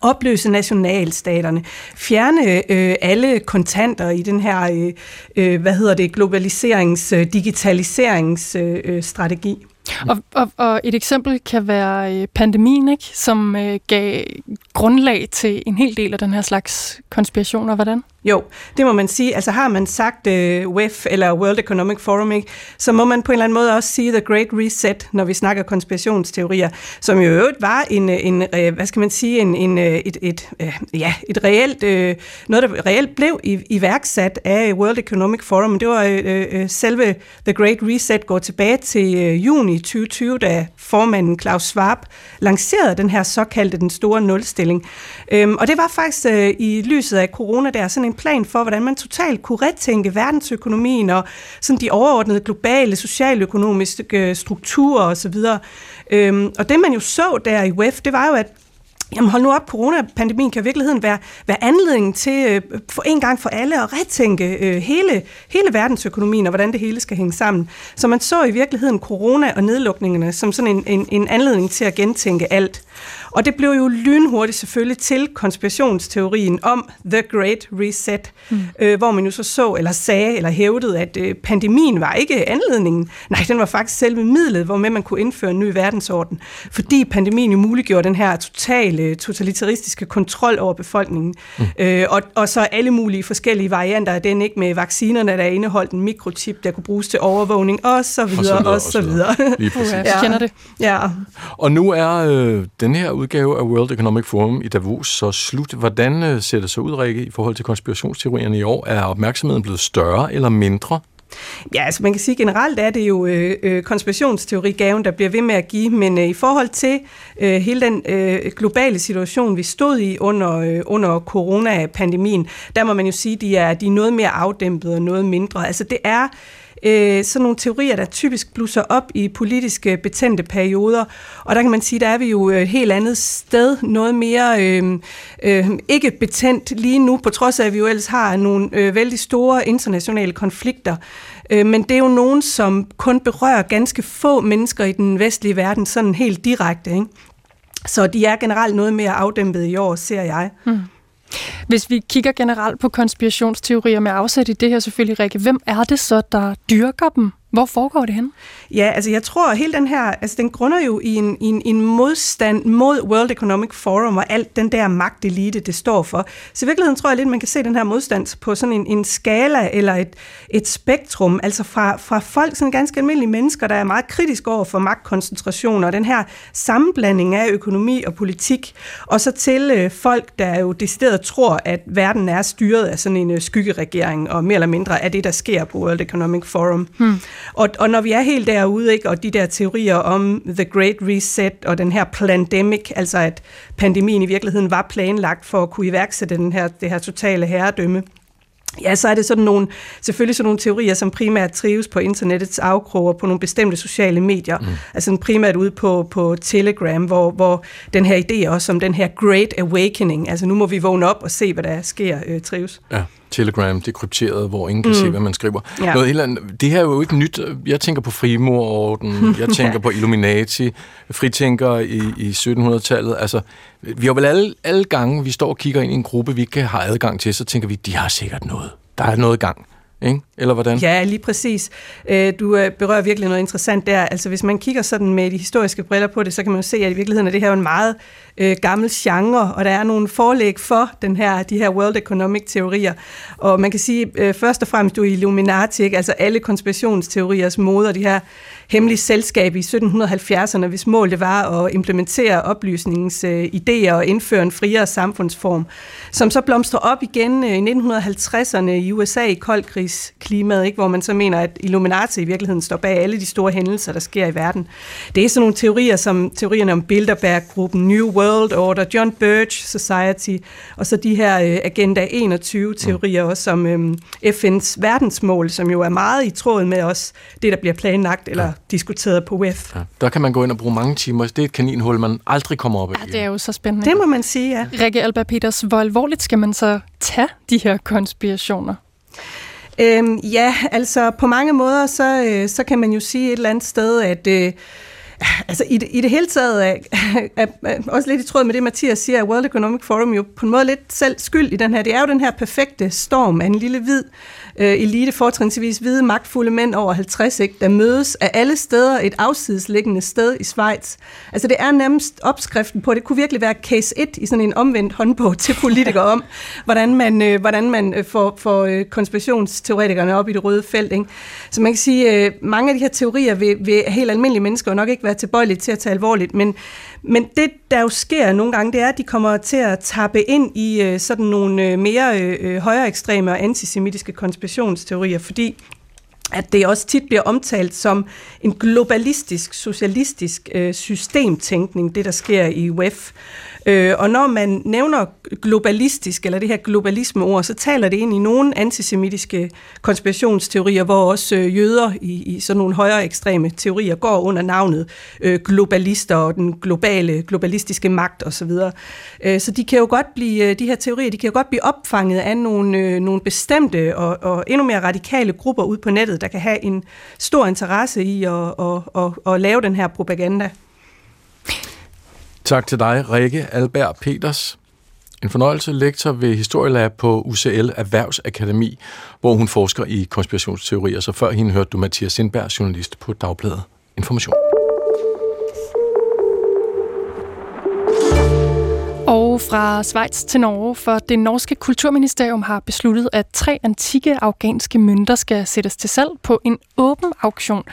opløse nationalstaterne, fjerne øh, alle kontanter i den her, øh, øh hvad hedder det, globaliserings, øh, digitaliseringsstrategi. Øh, øh og, og, og et eksempel kan være øh, pandemien, ikke? som øh, gav grundlag til en hel del af den her slags konspirationer. Hvordan? Jo, det må man sige. Altså har man sagt øh, uh, WEF eller World Economic Forum, ikke, så må man på en eller anden måde også sige The Great Reset, når vi snakker konspirationsteorier, som jo øvrigt var en, en øh, hvad skal man sige, en, en, øh, et, et, ja, et reelt, noget der reelt blev iværksat af World Economic Forum. Det var uh, selve The Great Reset går tilbage til uh, juni 2020, da formanden Klaus Schwab lancerede den her såkaldte den store nulstilling. Um, og det var faktisk uh, i lyset af corona der sådan en plan for, hvordan man totalt kunne retænke verdensøkonomien og sådan de overordnede globale socialøkonomiske øh, strukturer osv. Øhm, og det man jo så der i WEF, det var jo, at Jamen hold nu op, coronapandemien kan i virkeligheden være, være anledning til øh, for en gang for alle at retænke øh, hele, hele verdensøkonomien og hvordan det hele skal hænge sammen. Så man så i virkeligheden corona og nedlukningerne som sådan en, en, en anledning til at gentænke alt. Og det blev jo lynhurtigt selvfølgelig til konspirationsteorien om The Great Reset, mm. øh, hvor man jo så så, eller sagde, eller hævdede, at øh, pandemien var ikke anledningen. Nej, den var faktisk selve midlet, hvor man kunne indføre en ny verdensorden. Fordi pandemien jo muliggjorde den her totale, totalitaristiske kontrol over befolkningen. Mm. Øh, og, og så alle mulige forskellige varianter af den, ikke med vaccinerne, der indeholdt en mikrochip, der kunne bruges til overvågning, og så videre, og så videre. Og så videre. Lige (laughs) præcis. ja. kender det. Ja. Og nu er øh, den her udgave af World Economic Forum i Davos så slut. Hvordan øh, ser det så ud, Rikke, i forhold til konspirationsteorierne i år? Er opmærksomheden blevet større eller mindre? Ja, altså man kan sige generelt er det jo øh, øh konspirationsteorigaven, der bliver ved med at give, men øh, i forhold til øh, hele den øh, globale situation, vi stod i under, øh, under coronapandemien, der må man jo sige, de er, de er noget mere afdæmpet og noget mindre. Altså det er øh, sådan nogle teorier, der typisk blusser op i politiske betændte perioder. Og der kan man sige, der er vi jo et helt andet sted, noget mere øh, øh, ikke betændt lige nu, på trods af, at vi jo ellers har nogle øh, vældig store internationale konflikter. Øh, men det er jo nogen, som kun berører ganske få mennesker i den vestlige verden, sådan helt direkte. Ikke? Så de er generelt noget mere afdæmpet i år, ser jeg. Mm. Hvis vi kigger generelt på konspirationsteorier med afsæt i det her selvfølgelig, Rikke, hvem er det så, der dyrker dem? Hvor foregår det hen? Ja, altså jeg tror, at hele den her, altså den grunder jo i en, i en, en modstand mod World Economic Forum og alt den der magtelite, det står for. Så i virkeligheden tror jeg lidt, man kan se den her modstand på sådan en, en skala eller et, et spektrum, altså fra, fra folk, sådan ganske almindelige mennesker, der er meget kritisk over for magtkoncentration og den her sammenblanding af økonomi og politik, og så til øh, folk, der jo decideret tror, at verden er styret af sådan en øh, skyggeregering, og mere eller mindre af det, der sker på World Economic Forum. Hmm. Og, og når vi er helt derude, ikke, og de der teorier om The Great Reset og den her pandemic, altså at pandemien i virkeligheden var planlagt for at kunne iværksætte den her, det her totale herredømme, Ja, så er det sådan nogle, selvfølgelig sådan nogle teorier, som primært trives på internettets afkroger på nogle bestemte sociale medier. Mm. Altså primært ude på, på Telegram, hvor, hvor den her idé også om den her Great Awakening, altså nu må vi vågne op og se, hvad der sker, øh, trives. Ja. Telegram, det er krypteret, hvor ingen kan mm. se, hvad man skriver. Ja. Noget helt andet. Det her er jo ikke nyt. Jeg tænker på frimurorden, (laughs) jeg tænker på Illuminati, fritænkere i, i 1700-tallet. Altså, vi har vel alle, alle gange, vi står og kigger ind i en gruppe, vi ikke har adgang til, så tænker vi, de har sikkert noget. Der er noget i gang. Ikke? Eller hvordan? Ja, lige præcis. Øh, du øh, berører virkelig noget interessant der. Altså, hvis man kigger sådan med de historiske briller på det, så kan man jo se, at i virkeligheden er det her jo en meget øh, gammel genre, og der er nogle forlæg for den her, de her World Economic teorier. Og man kan sige, øh, først og fremmest du er Illuminati, ikke? altså alle konspirationsteoriers moder, de her hemmelige selskab i 1770'erne, hvis mål det var at implementere oplysningens øh, idéer og indføre en friere samfundsform, som så blomstrer op igen øh, i 1950'erne i USA i koldkrigsklimaet, ikke? hvor man så mener, at Illuminati i virkeligheden står bag alle de store hændelser, der sker i verden. Det er sådan nogle teorier som teorierne om Bilderberg-gruppen, New World Order, John Birch Society, og så de her øh, Agenda 21-teorier også som øh, FN's verdensmål, som jo er meget i tråd med også det, der bliver planlagt eller diskuteret på WEF. Ja. Der kan man gå ind og bruge mange timer. Det er et kaninhul, man aldrig kommer op af. Ja, det er jo så spændende. Det må man sige, ja. Rikke Alba Peters, hvor alvorligt skal man så tage de her konspirationer? Øhm, ja, altså på mange måder, så, øh, så kan man jo sige et eller andet sted, at øh, altså i det, i det hele taget er, er, er også lidt i tråd med det, Mathias siger, at World Economic Forum jo på en måde lidt selv skyld i den her. Det er jo den her perfekte storm af en lille hvid øh, elite, fortrinsvis hvide, magtfulde mænd over 50, ikke, der mødes af alle steder et afsidesliggende sted i Schweiz. Altså det er nærmest opskriften på, det kunne virkelig være case 1 i sådan en omvendt håndbog til politikere om, (laughs) hvordan man, øh, hvordan man øh, får, får øh, konspirationsteoretikerne op i det røde felt. Ikke? Så man kan sige, øh, mange af de her teorier vil, vil helt almindelige mennesker jo nok ikke være tilbøjelige til at tage alvorligt, men, men det, der jo sker nogle gange, det er, at de kommer til at tappe ind i øh, sådan nogle øh, mere øh, øh højere ekstreme og antisemitiske konspirationsteorier, fordi at det også tit bliver omtalt som en globalistisk, socialistisk øh, systemtænkning, det der sker i WEF. Øh, og når man nævner globalistisk, eller det her globalisme-ord, så taler det ind i nogle antisemitiske konspirationsteorier, hvor også øh, jøder i, i sådan nogle højere ekstreme teorier går under navnet øh, globalister og den globale, globalistiske magt osv. Øh, så de kan jo godt blive, øh, de her teorier, de kan jo godt blive opfanget af nogle, øh, nogle bestemte og, og endnu mere radikale grupper ude på nettet, der kan have en stor interesse i at, at, at, at lave den her propaganda. Tak til dig, Rikke Albert Peters. En fornøjelse lektor ved Historielab på UCL Erhvervsakademi, hvor hun forsker i konspirationsteorier. Så før hende hørte du Mathias Sindberg, journalist på Dagbladet Information. Fra Schweiz til Norge, for det norske kulturministerium har besluttet, at tre antikke afghanske mønter skal sættes til salg på en åben auktion,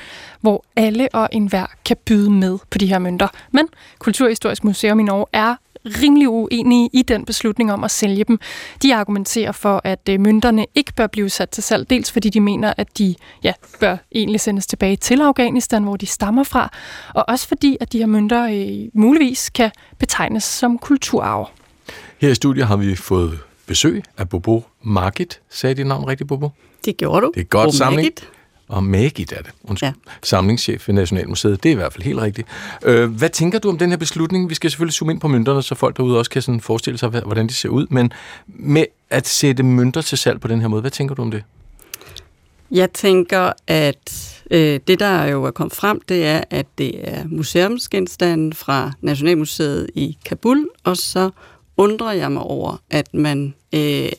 hvor alle og enhver kan byde med på de her mønter. Men Kulturhistorisk Museum i Norge er rimelig uenige i den beslutning om at sælge dem. De argumenterer for, at øh, mønterne ikke bør blive sat til salg, dels fordi de mener, at de ja, bør egentlig sendes tilbage til Afghanistan, hvor de stammer fra, og også fordi, at de her mønter øh, muligvis kan betegnes som kulturarv. Her i studiet har vi fået besøg af Bobo Margit. Sagde dit navn rigtigt, Bobo? Det gjorde du. Det er godt Bobo samling. Og Magit er det. Undskyld. Ja. Samlingschef ved Nationalmuseet. Det er i hvert fald helt rigtigt. Øh, hvad tænker du om den her beslutning? Vi skal selvfølgelig zoome ind på mønterne, så folk derude også kan sådan forestille sig, hvordan de ser ud. Men med at sætte mønter til salg på den her måde, hvad tænker du om det? Jeg tænker, at øh, det, der jo er kommet frem, det er, at det er museumsgenstanden fra Nationalmuseet i Kabul, og så undrer jeg mig over, at man øh,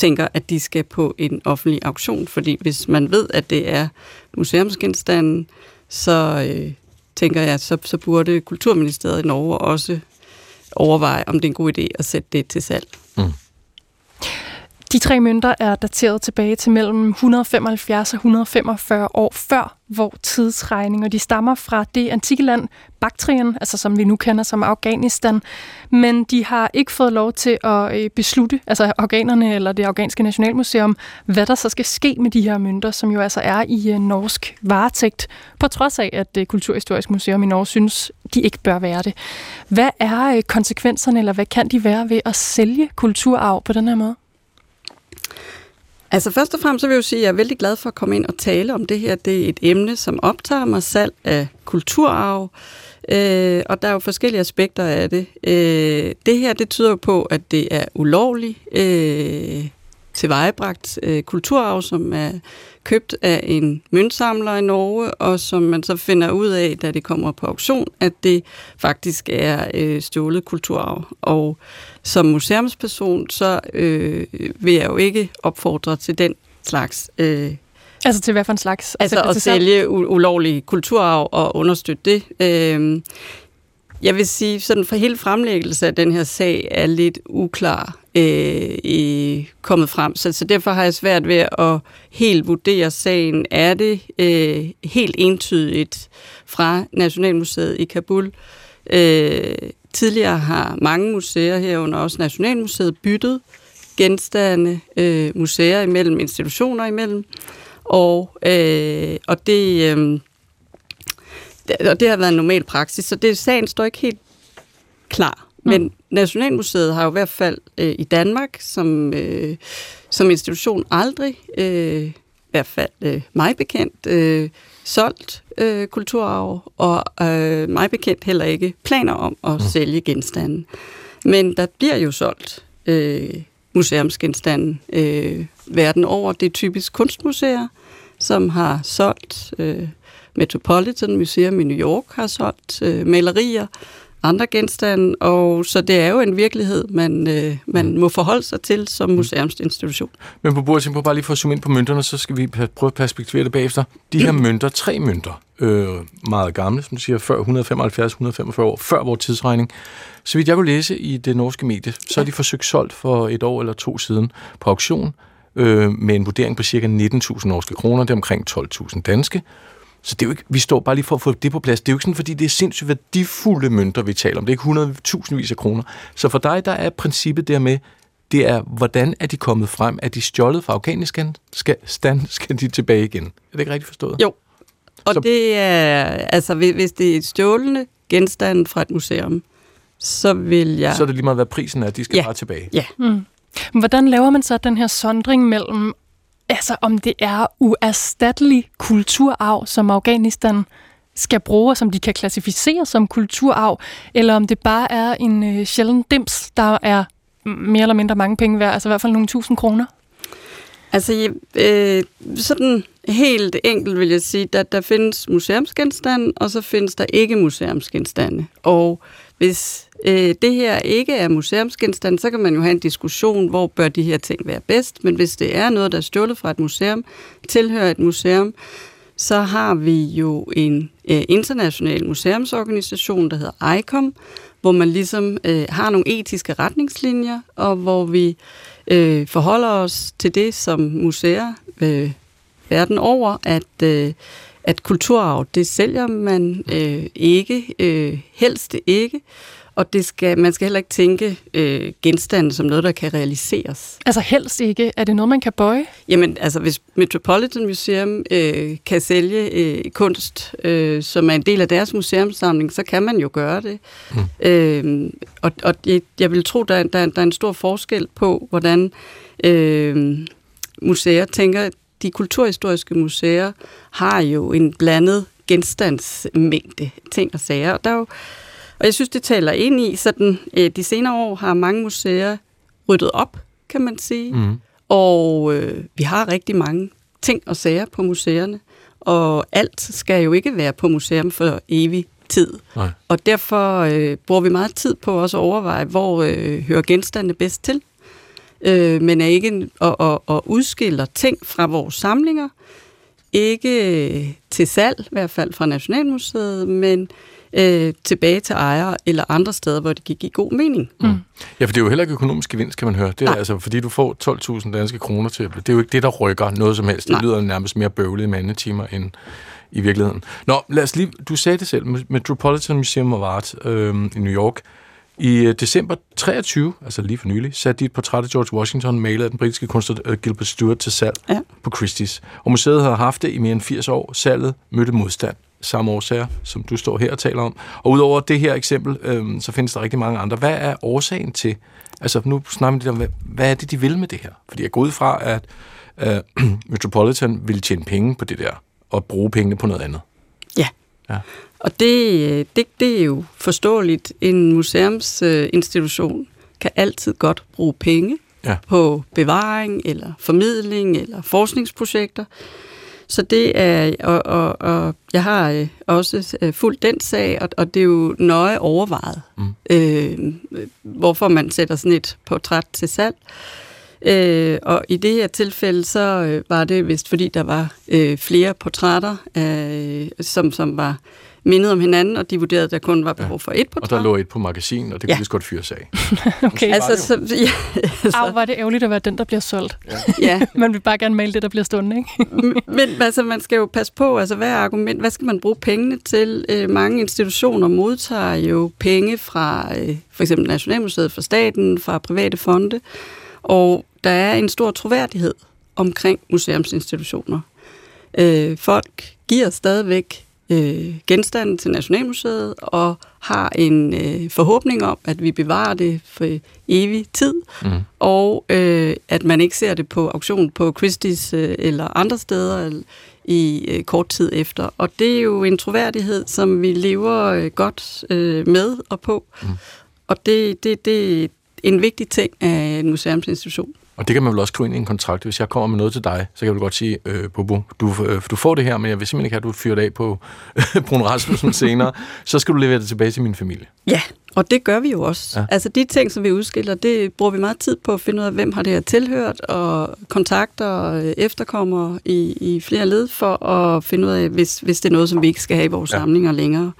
tænker, at de skal på en offentlig auktion, fordi hvis man ved, at det er museumsgenstanden, så øh, tænker jeg, så, så burde Kulturministeriet i Norge også overveje, om det er en god idé at sætte det til salg. Mm. De tre mønter er dateret tilbage til mellem 175 og 145 år før vor tidsregning, og de stammer fra det antikke land Baktrien, altså som vi nu kender som Afghanistan, men de har ikke fået lov til at øh, beslutte, altså afghanerne eller det afghanske nationalmuseum, hvad der så skal ske med de her mønter, som jo altså er i øh, norsk varetægt, på trods af, at øh, Kulturhistorisk Museum i Norge synes, de ikke bør være det. Hvad er konsekvenserne, eller hvad kan de være ved at sælge kulturarv på den her måde? Altså først og fremmest så vil jeg jo sige, at jeg er vældig glad for at komme ind og tale om det her. Det er et emne, som optager mig selv af kulturarv, øh, og der er jo forskellige aspekter af det. Øh, det her, det tyder jo på, at det er ulovlig øh, tilvejebragt øh, kulturarv, som er købt af en møntsamler i Norge, og som man så finder ud af, da det kommer på auktion, at det faktisk er øh, stjålet kulturarv. Og som museumsperson, så øh, vil jeg jo ikke opfordre til den slags øh, Altså til hvad for en slags? Altså at sælge ulovlig kulturarv og understøtte det. Øh, jeg vil sige, sådan for hele fremlæggelse af den her sag er lidt uklar øh, i, kommet frem. Så, så derfor har jeg svært ved at helt vurdere sagen. Er det øh, helt entydigt fra Nationalmuseet i Kabul? Øh, tidligere har mange museer herunder også Nationalmuseet byttet genstande, øh, museer imellem, institutioner imellem. Og, øh, og det... Øh, og det har været en normal praksis, så det, sagen står ikke helt klar. Men mm. Nationalmuseet har jo i hvert fald øh, i Danmark som, øh, som institution aldrig, øh, i hvert fald øh, mig bekendt, øh, solgt øh, kulturarv, og øh, mig bekendt heller ikke planer om at mm. sælge genstanden. Men der bliver jo solgt øh, museumsgenstande øh, verden over. Det er typisk kunstmuseer, som har solgt øh, Metropolitan Museum i New York har solgt øh, malerier, andre genstande, og så det er jo en virkelighed, man, øh, man må forholde sig til som museumsinstitution. Men på bordet, på bare lige for at zoome ind på mønterne, så skal vi prøve at perspektivere det bagefter. De her mønter, tre mønter, øh, meget gamle, som du siger, før 175-145 år, før vores tidsregning. Så vidt jeg kunne læse i det norske medie, så er de forsøgt solgt for et år eller to siden på auktion, øh, med en vurdering på ca. 19.000 norske kroner, det er omkring 12.000 danske, så det er jo ikke, vi står bare lige for at få det på plads. Det er jo ikke sådan, fordi det er sindssygt værdifulde mønter, vi taler om. Det er ikke 100.000 vis af kroner. Så for dig, der er princippet der med, det er, hvordan er de kommet frem? Er de stjålet fra Afghanistan? Skal, stand, (laughs) skal de tilbage igen? Er det ikke rigtigt forstået? Jo. Og så... det er, altså hvis det er et stjålende genstand fra et museum, så vil jeg... Så er det lige meget, hvad prisen er, at de skal ja. bare tilbage. Ja. Mm. Hvordan laver man så den her sondring mellem altså om det er uerstattelig kulturarv, som Afghanistan skal bruge, som de kan klassificere som kulturarv, eller om det bare er en øh, sjælden dims, der er mere eller mindre mange penge værd, altså i hvert fald nogle tusind kroner? Altså, øh, sådan helt enkelt vil jeg sige, at der findes museumsgenstande, og så findes der ikke museumsgenstande. Og hvis øh, det her ikke er museumsgenstand, så kan man jo have en diskussion, hvor bør de her ting være bedst. Men hvis det er noget, der er stjålet fra et museum, tilhører et museum, så har vi jo en øh, international museumsorganisation, der hedder ICOM, hvor man ligesom øh, har nogle etiske retningslinjer, og hvor vi øh, forholder os til det som museer øh, verden over, at øh, at kulturarv, det sælger man øh, ikke, øh, helst ikke, og det skal, man skal heller ikke tænke øh, genstande som noget, der kan realiseres. Altså helst ikke? Er det noget, man kan bøje? Jamen, altså hvis Metropolitan Museum øh, kan sælge øh, kunst, øh, som er en del af deres museumssamling, så kan man jo gøre det. Mm. Øh, og og jeg, jeg vil tro, der, der, der er en stor forskel på, hvordan øh, museer tænker de kulturhistoriske museer har jo en blandet genstandsmængde ting og sager. Og, der er jo, og jeg synes, det taler ind i, sådan øh, de senere år har mange museer ryddet op, kan man sige. Mm. Og øh, vi har rigtig mange ting og sager på museerne. Og alt skal jo ikke være på museum for evig tid. Nej. Og derfor øh, bruger vi meget tid på også at overveje, hvor øh, hører genstande bedst til øh, men er ikke og, og, og udskiller ting fra vores samlinger. Ikke til salg, i hvert fald fra Nationalmuseet, men øh, tilbage til ejere eller andre steder, hvor det kan give god mening. Mm. Ja, for det er jo heller ikke økonomisk gevinst, kan man høre. Det er Nej. altså, fordi du får 12.000 danske kroner til, det er jo ikke det, der rykker noget som helst. Det Nej. lyder nærmest mere bøvlet i mandetimer end i virkeligheden. Nå, lad os lige, du sagde det selv, Metropolitan Museum of Art øh, i New York, i øh, december 23, altså lige for nylig, satte de et portræt af George Washington, malet af den britiske kunstner uh, Gilbert Stuart, til salg ja. på Christie's. Og museet har haft det i mere end 80 år. Salget mødte modstand samme årsager, som du står her og taler om. Og udover det her eksempel, øhm, så findes der rigtig mange andre. Hvad er årsagen til, altså nu snakker vi lidt om, hvad, hvad er det, de vil med det her? Fordi jeg går ud fra, at øh, (clears throat) Metropolitan vil tjene penge på det der, og bruge pengene på noget andet. Ja. ja. Og det, det, det er jo forståeligt. En museumsinstitution kan altid godt bruge penge ja. på bevaring, eller formidling, eller forskningsprojekter. Så det er, og, og, og jeg har øh, også øh, fulgt den sag, og, og det er jo nøje overvejet, mm. øh, hvorfor man sætter sådan et portræt til salg. Øh, og i det her tilfælde, så øh, var det vist, fordi der var øh, flere portrætter, øh, som, som var mindet om hinanden, og de vurderede, at der kun var behov for et portræt. Og der lå et på magasin, og det kunne ja. lige så godt fyres af. (laughs) okay. Altså, så, ja, (laughs) altså. Au, var det ærgerligt at være den, der bliver solgt. Ja. (laughs) ja. man vil bare gerne male det, der bliver stående, ikke? Men altså, man skal jo passe på, altså, hvad er argument? Hvad skal man bruge pengene til? Øh, mange institutioner modtager jo penge fra øh, for eksempel Nationalmuseet, fra staten, fra private fonde, og der er en stor troværdighed omkring museumsinstitutioner. Øh, folk giver stadigvæk øh, genstande til Nationalmuseet og har en øh, forhåbning om, at vi bevarer det for evig tid, mm. og øh, at man ikke ser det på auktion på Christie's øh, eller andre steder i øh, kort tid efter. Og det er jo en troværdighed, som vi lever øh, godt øh, med og på. Mm. Og det, det, det er en vigtig ting af en museumsinstitution. Og det kan man vel også skrive ind i en kontrakt. Hvis jeg kommer med noget til dig, så kan jeg vel godt sige, øh, Bobo, du, øh, du får det her, men jeg vil simpelthen ikke have, at du fyrer det af på (laughs) Brun Rasmussen senere. så skal du levere det tilbage til min familie. Ja, og det gør vi jo også. Ja. Altså de ting, som vi udskiller, det bruger vi meget tid på at finde ud af, hvem har det her tilhørt, og kontakter og øh, efterkommer i, i flere led, for at finde ud af, hvis, hvis det er noget, som vi ikke skal have i vores ja. samlinger længere.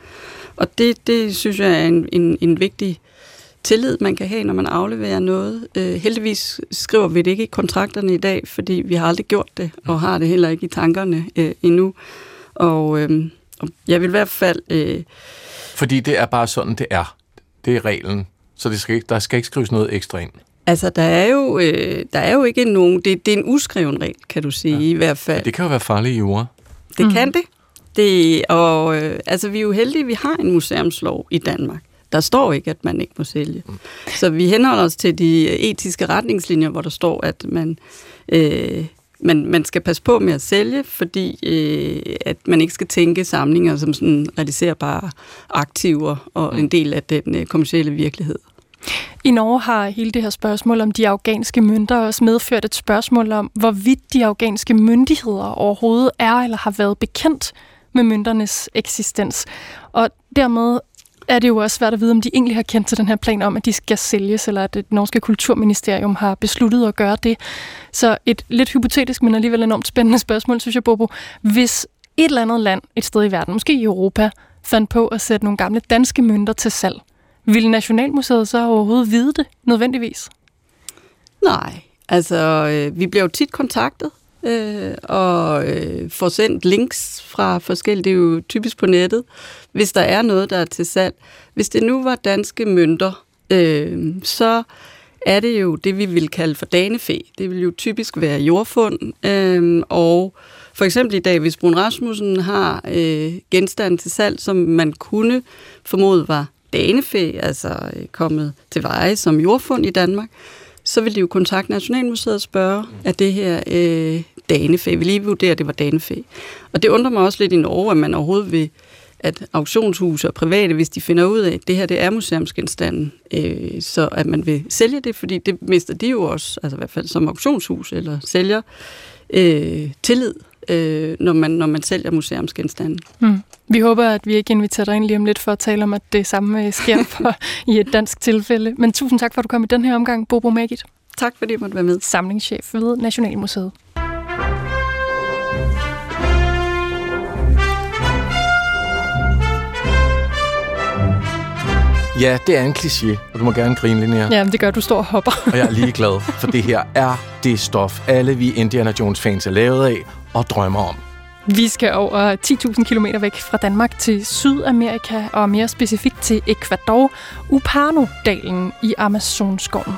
Og det, det synes jeg er en, en, en vigtig tillid, man kan have, når man afleverer noget. Øh, heldigvis skriver vi det ikke i kontrakterne i dag, fordi vi har aldrig gjort det, og har det heller ikke i tankerne øh, endnu. Og, øh, jeg vil i hvert fald... Øh, fordi det er bare sådan, det er. Det er reglen. Så det skal ikke, der skal ikke skrives noget ekstra ind. Altså, der er jo, øh, der er jo ikke nogen... Det, det er en uskreven regel, kan du sige, ja. i hvert fald. Ja, det kan jo være farligt i ord. Det mm. kan det. det og øh, altså, vi er jo heldige, at vi har en museumslov i Danmark. Der står ikke, at man ikke må sælge. Mm. Så vi henholder os til de etiske retningslinjer, hvor der står, at man, øh, man, man skal passe på med at sælge, fordi øh, at man ikke skal tænke samlinger som sådan realiserbare aktiver og en del af den øh, kommercielle virkelighed. I Norge har hele det her spørgsmål om de afghanske mønter også medført et spørgsmål om, hvorvidt de afghanske myndigheder overhovedet er eller har været bekendt med mønternes eksistens. Og dermed er det jo også svært at vide, om de egentlig har kendt til den her plan om, at de skal sælges, eller at det norske kulturministerium har besluttet at gøre det. Så et lidt hypotetisk, men alligevel enormt spændende spørgsmål, synes jeg, Bobo. Hvis et eller andet land, et sted i verden, måske i Europa, fandt på at sætte nogle gamle danske mønter til salg, ville Nationalmuseet så overhovedet vide det nødvendigvis? Nej, altså øh, vi bliver jo tit kontaktet øh, og øh, får sendt links fra forskellige, det er jo typisk på nettet, hvis der er noget, der er til salg. Hvis det nu var danske mønter, øh, så er det jo det, vi vil kalde for danefæ. Det vil jo typisk være jordfund, øh, og for eksempel i dag, hvis Brun Rasmussen har øh, genstande til salg, som man kunne formode var danefæ, altså øh, kommet til veje som jordfund i Danmark, så vil de jo kontakte Nationalmuseet og spørge, er det her øh, danefæ? Vi lige vurdere, at det var danefæ. Og det undrer mig også lidt i Norge, at man overhovedet vil at auktionshuse og private, hvis de finder ud af, at det her det er museumsgenstanden, øh, så at man vil sælge det, fordi det mister de jo også, altså i hvert fald som auktionshus eller sælger, øh, tillid, øh, når, man, når man sælger museumsgenstanden. Mm. Vi håber, at vi ikke inviterer dig ind lige om lidt for at tale om, at det samme øh, sker (laughs) for, i et dansk tilfælde. Men tusind tak for, at du kom i den her omgang, Bobo Magit. Tak fordi jeg måtte være med. Samlingschef ved Nationalmuseet. Ja, det er en kliché, og du må gerne grine, Linnea. Ja, det gør, du står og hopper. og jeg er lige glad, for det her er det stof, alle vi Indiana Jones-fans er lavet af og drømmer om. Vi skal over 10.000 km væk fra Danmark til Sydamerika, og mere specifikt til Ecuador, Upano-dalen i Amazonskoven.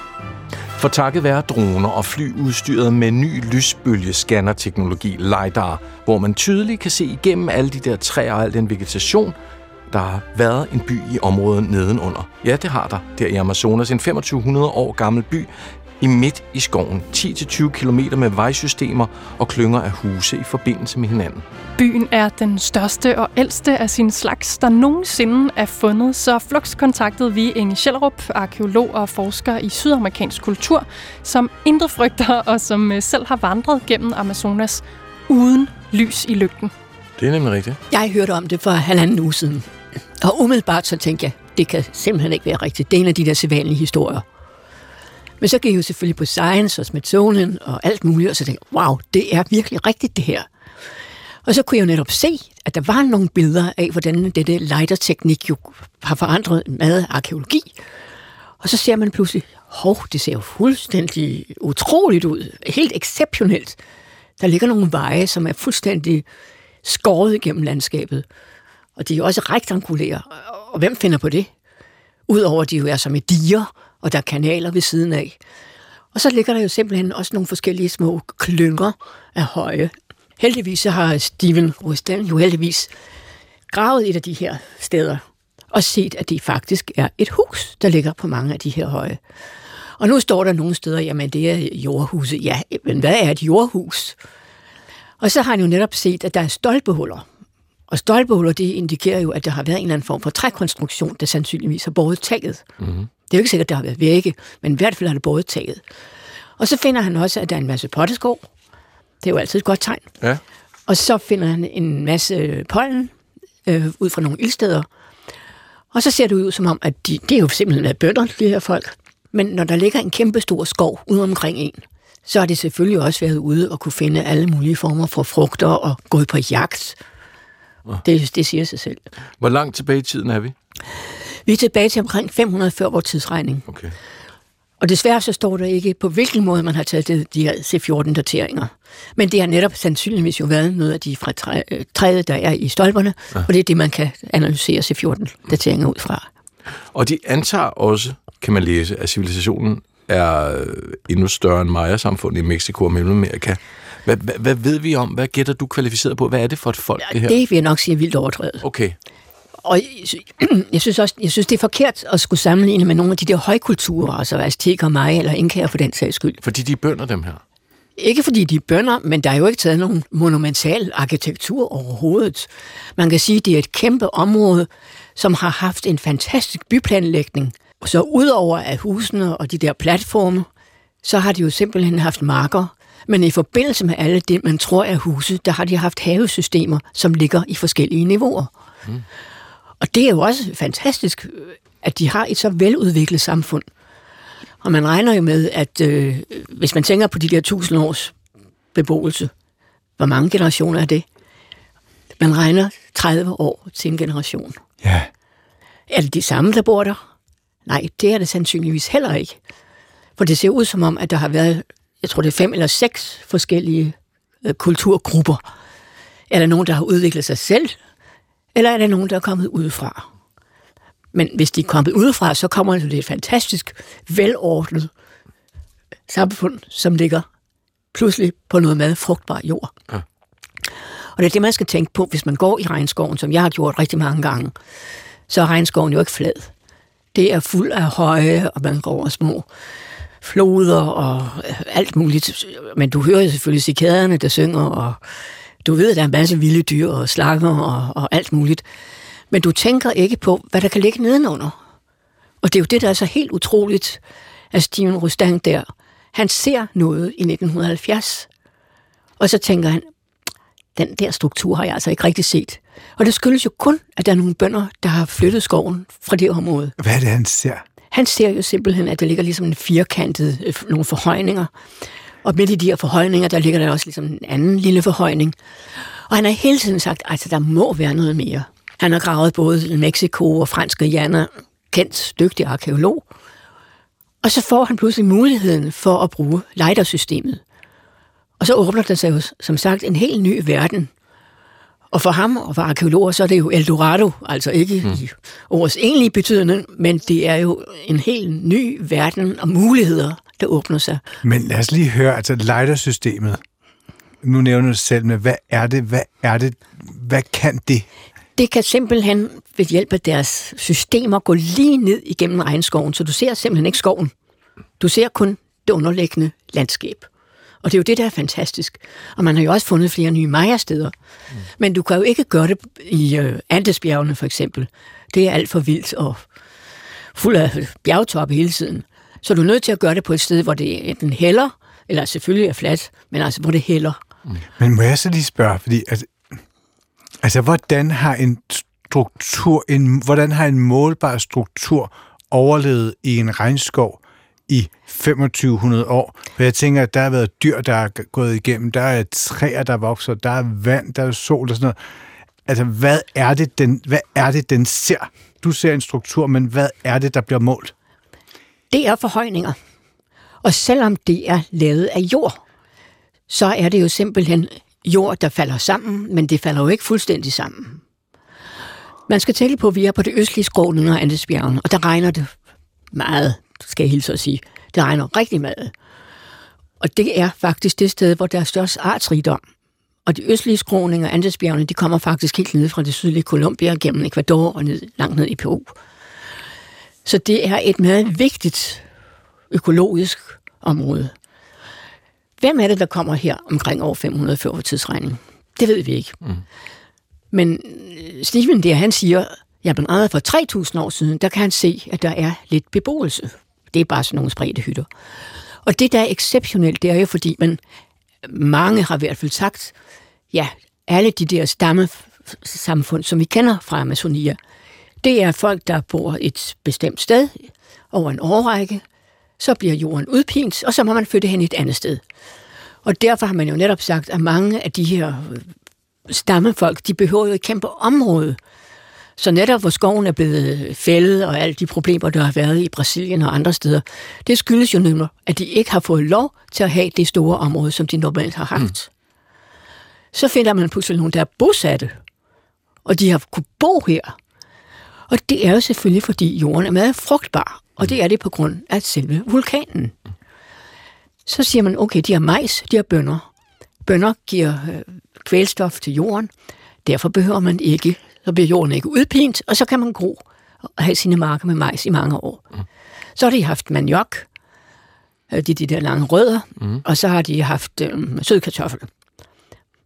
For takket være droner og fly udstyret med ny lysbølgescanner-teknologi, LiDAR, hvor man tydeligt kan se igennem alle de der træer og al den vegetation, der har været en by i området nedenunder. Ja, det har der, der i Amazonas. En 2500 år gammel by i midt i skoven, 10-20 km med vejsystemer og klynger af huse i forbindelse med hinanden. Byen er den største og ældste af sin slags, der nogensinde er fundet, så flux kontaktede vi Inge Sjællerup, arkeolog og forsker i sydamerikansk kultur, som intet frygter og som øh, selv har vandret gennem Amazonas uden lys i lygten. Det er nemlig rigtigt. Jeg hørte om det for halvanden uge siden. Og umiddelbart så tænkte jeg, det kan simpelthen ikke være rigtigt. Det er en af de der sædvanlige historier. Men så gik jeg jo selvfølgelig på Science og Smithsonian og alt muligt, og så tænkte jeg, wow, det er virkelig rigtigt det her. Og så kunne jeg jo netop se, at der var nogle billeder af, hvordan dette lighterteknik jo har forandret meget arkeologi. Og så ser man pludselig, hov, det ser jo fuldstændig utroligt ud. Helt exceptionelt. Der ligger nogle veje, som er fuldstændig skåret igennem landskabet. Og de er jo også rektangulære. Og hvem finder på det? Udover at de jo er som et diger, og der er kanaler ved siden af. Og så ligger der jo simpelthen også nogle forskellige små klynger af høje. Heldigvis så har Steven Rustan jo heldigvis gravet et af de her steder og set, at det faktisk er et hus, der ligger på mange af de her høje. Og nu står der nogle steder, jamen det er jordhuset. Ja, men hvad er et jordhus? Og så har han jo netop set, at der er stolpehuller. Og stolpehuller, det indikerer jo, at der har været en eller anden form for trækonstruktion, der sandsynligvis har båret taget. Mm-hmm. Det er jo ikke sikkert, at der har været vægge, men i hvert fald har det båret taget. Og så finder han også, at der er en masse potteskov. Det er jo altid et godt tegn. Ja. Og så finder han en masse pollen øh, ud fra nogle ildsteder. Og så ser det ud som om, at de, det er jo simpelthen er bønder, de her folk. Men når der ligger en kæmpe stor skov ude omkring en, så har det selvfølgelig også været ude og kunne finde alle mulige former for frugter og gået på jagt. Det, det siger sig selv. Hvor langt tilbage i tiden er vi? Vi er tilbage til omkring 500 før vores tidsregning. Okay. Og desværre så står der ikke, på hvilken måde man har taget det, de her C14-dateringer. Men det har netop sandsynligvis jo været noget af de fra træ, øh, træet, der er i stolperne, ja. og det er det, man kan analysere C14-dateringer ud fra. Og de antager også, kan man læse, at civilisationen er øh, endnu større end Maya-samfundet i Mexico og Mellemamerika. Hvad, hvad, hvad ved vi om? Hvad gætter du kvalificeret på? Hvad er det for et folk, det her? det vil jeg nok sige er vildt overdrevet. Okay. Og (clears throat) jeg synes også, jeg synes, det er forkert at skulle sammenligne med nogle af de der højkulturer, altså azteker, maya eller inkaer for den sags skyld. Fordi de bønder dem her. Ikke fordi de er bønder, men der er jo ikke taget nogen monumental arkitektur overhovedet. Man kan sige, at det er et kæmpe område, som har haft en fantastisk byplanlægning. Og så udover af husene og de der platforme, så har de jo simpelthen haft marker. Men i forbindelse med alle det, man tror er huse, der har de haft havesystemer, som ligger i forskellige niveauer. Mm. Og det er jo også fantastisk, at de har et så veludviklet samfund. Og man regner jo med, at øh, hvis man tænker på de der tusind års beboelse, hvor mange generationer er det? Man regner 30 år til en generation. Ja. Er det de samme, der bor der? Nej, det er det sandsynligvis heller ikke. For det ser ud som om, at der har været, jeg tror det er fem eller seks forskellige øh, kulturgrupper. Er der nogen, der har udviklet sig selv? Eller er der nogen, der er kommet udefra? Men hvis de er kommet udefra, så kommer det et fantastisk velordnet samfund, som ligger pludselig på noget meget frugtbar jord. Ja. Og det er det, man skal tænke på, hvis man går i regnskoven, som jeg har gjort rigtig mange gange. Så er regnskoven jo ikke flad. Det er fuld af høje, og man går over små floder og øh, alt muligt. Men du hører selvfølgelig cikaderne, der synger, og du ved, at der er en masse vilde dyr og slanger og, og alt muligt. Men du tænker ikke på, hvad der kan ligge nedenunder. Og det er jo det, der er så helt utroligt, at Steven Rustang der, han ser noget i 1970, og så tænker han, den der struktur har jeg altså ikke rigtig set. Og det skyldes jo kun, at der er nogle bønder, der har flyttet skoven fra det område. Hvad er det, han ser? Han ser jo simpelthen, at der ligger ligesom en firkantet, øh, nogle forhøjninger. Og midt i de her forhøjninger, der ligger der også ligesom en anden lille forhøjning. Og han har hele tiden sagt, at altså, der må være noget mere. Han har gravet både i Mexico og franske Guyana, kendt dygtig arkeolog. Og så får han pludselig muligheden for at bruge lightersystemet. Og så åbner der sig jo, som sagt, en helt ny verden. Og for ham og for arkeologer, så er det jo Eldorado, altså ikke mm. i ordets egentlige betydning, men det er jo en helt ny verden og muligheder, der åbner sig. Men lad os lige høre, altså lighter-systemet. Nu nævner du selv, men hvad er det? Hvad er det? Hvad kan det? Det kan simpelthen ved hjælp af deres systemer gå lige ned igennem regnskoven, så du ser simpelthen ikke skoven. Du ser kun det underliggende landskab. Og det er jo det, der er fantastisk. Og man har jo også fundet flere nye Maya-steder. Mm. Men du kan jo ikke gøre det i øh, Andesbjergene for eksempel. Det er alt for vildt og fuld af bjergtoppe hele tiden. Så du er nødt til at gøre det på et sted, hvor det enten hælder, eller selvfølgelig er fladt, men altså hvor det hælder. Mm. Men må jeg så lige spørge, fordi altså, altså hvordan har en struktur, en, hvordan har en målbar struktur overlevet i en regnskov i 2500 år? For jeg tænker, at der har været dyr, der er gået igennem, der er træer, der vokser, der er vand, der er sol og sådan noget. Altså, hvad er det, den, hvad er det, den ser? Du ser en struktur, men hvad er det, der bliver målt? Det er forhøjninger. Og selvom det er lavet af jord, så er det jo simpelthen jord, der falder sammen, men det falder jo ikke fuldstændig sammen. Man skal tænke på, at vi er på det østlige skrog under Andesbjergene, og der regner det meget, skal jeg hilse at sige. Det regner rigtig meget. Og det er faktisk det sted, hvor der er størst artsrigdom. Og de østlige skråninger Andesbjergene, de kommer faktisk helt ned fra det sydlige Colombia, gennem Ecuador og ned, langt ned i Peru. Så det er et meget vigtigt økologisk område. Hvem er det, der kommer her omkring år 500 før tidsregning? Det ved vi ikke. Mm. Men øh, Steven der, han siger, ja, men allerede for 3.000 år siden, der kan han se, at der er lidt beboelse. Det er bare sådan nogle spredte hytter. Og det, der er exceptionelt, det er jo, fordi man, mange har i hvert fald sagt, ja, alle de der stammesamfund, som vi kender fra Amazonia, det er folk, der bor et bestemt sted over en årrække, så bliver jorden udpint, og så må man flytte hen et andet sted. Og derfor har man jo netop sagt, at mange af de her øh, stammefolk, de behøver jo et kæmpe område. Så netop hvor skoven er blevet fældet, og alle de problemer, der har været i Brasilien og andre steder, det skyldes jo nemlig, at de ikke har fået lov til at have det store område, som de normalt har haft. Mm. Så finder man pludselig nogen, der er bosatte, og de har kunne bo her. Og det er jo selvfølgelig, fordi jorden er meget frugtbar, og det er det på grund af selve vulkanen. Så siger man, okay, de har majs, de har bønder. Bønder giver øh, kvælstof til jorden, derfor behøver man ikke, så bliver jorden ikke udpint, og så kan man gro og have sine marker med majs i mange år. Mm. Så har de haft maniok, øh, de, de der lange rødder, mm. og så har de haft øh, sødkartoffel.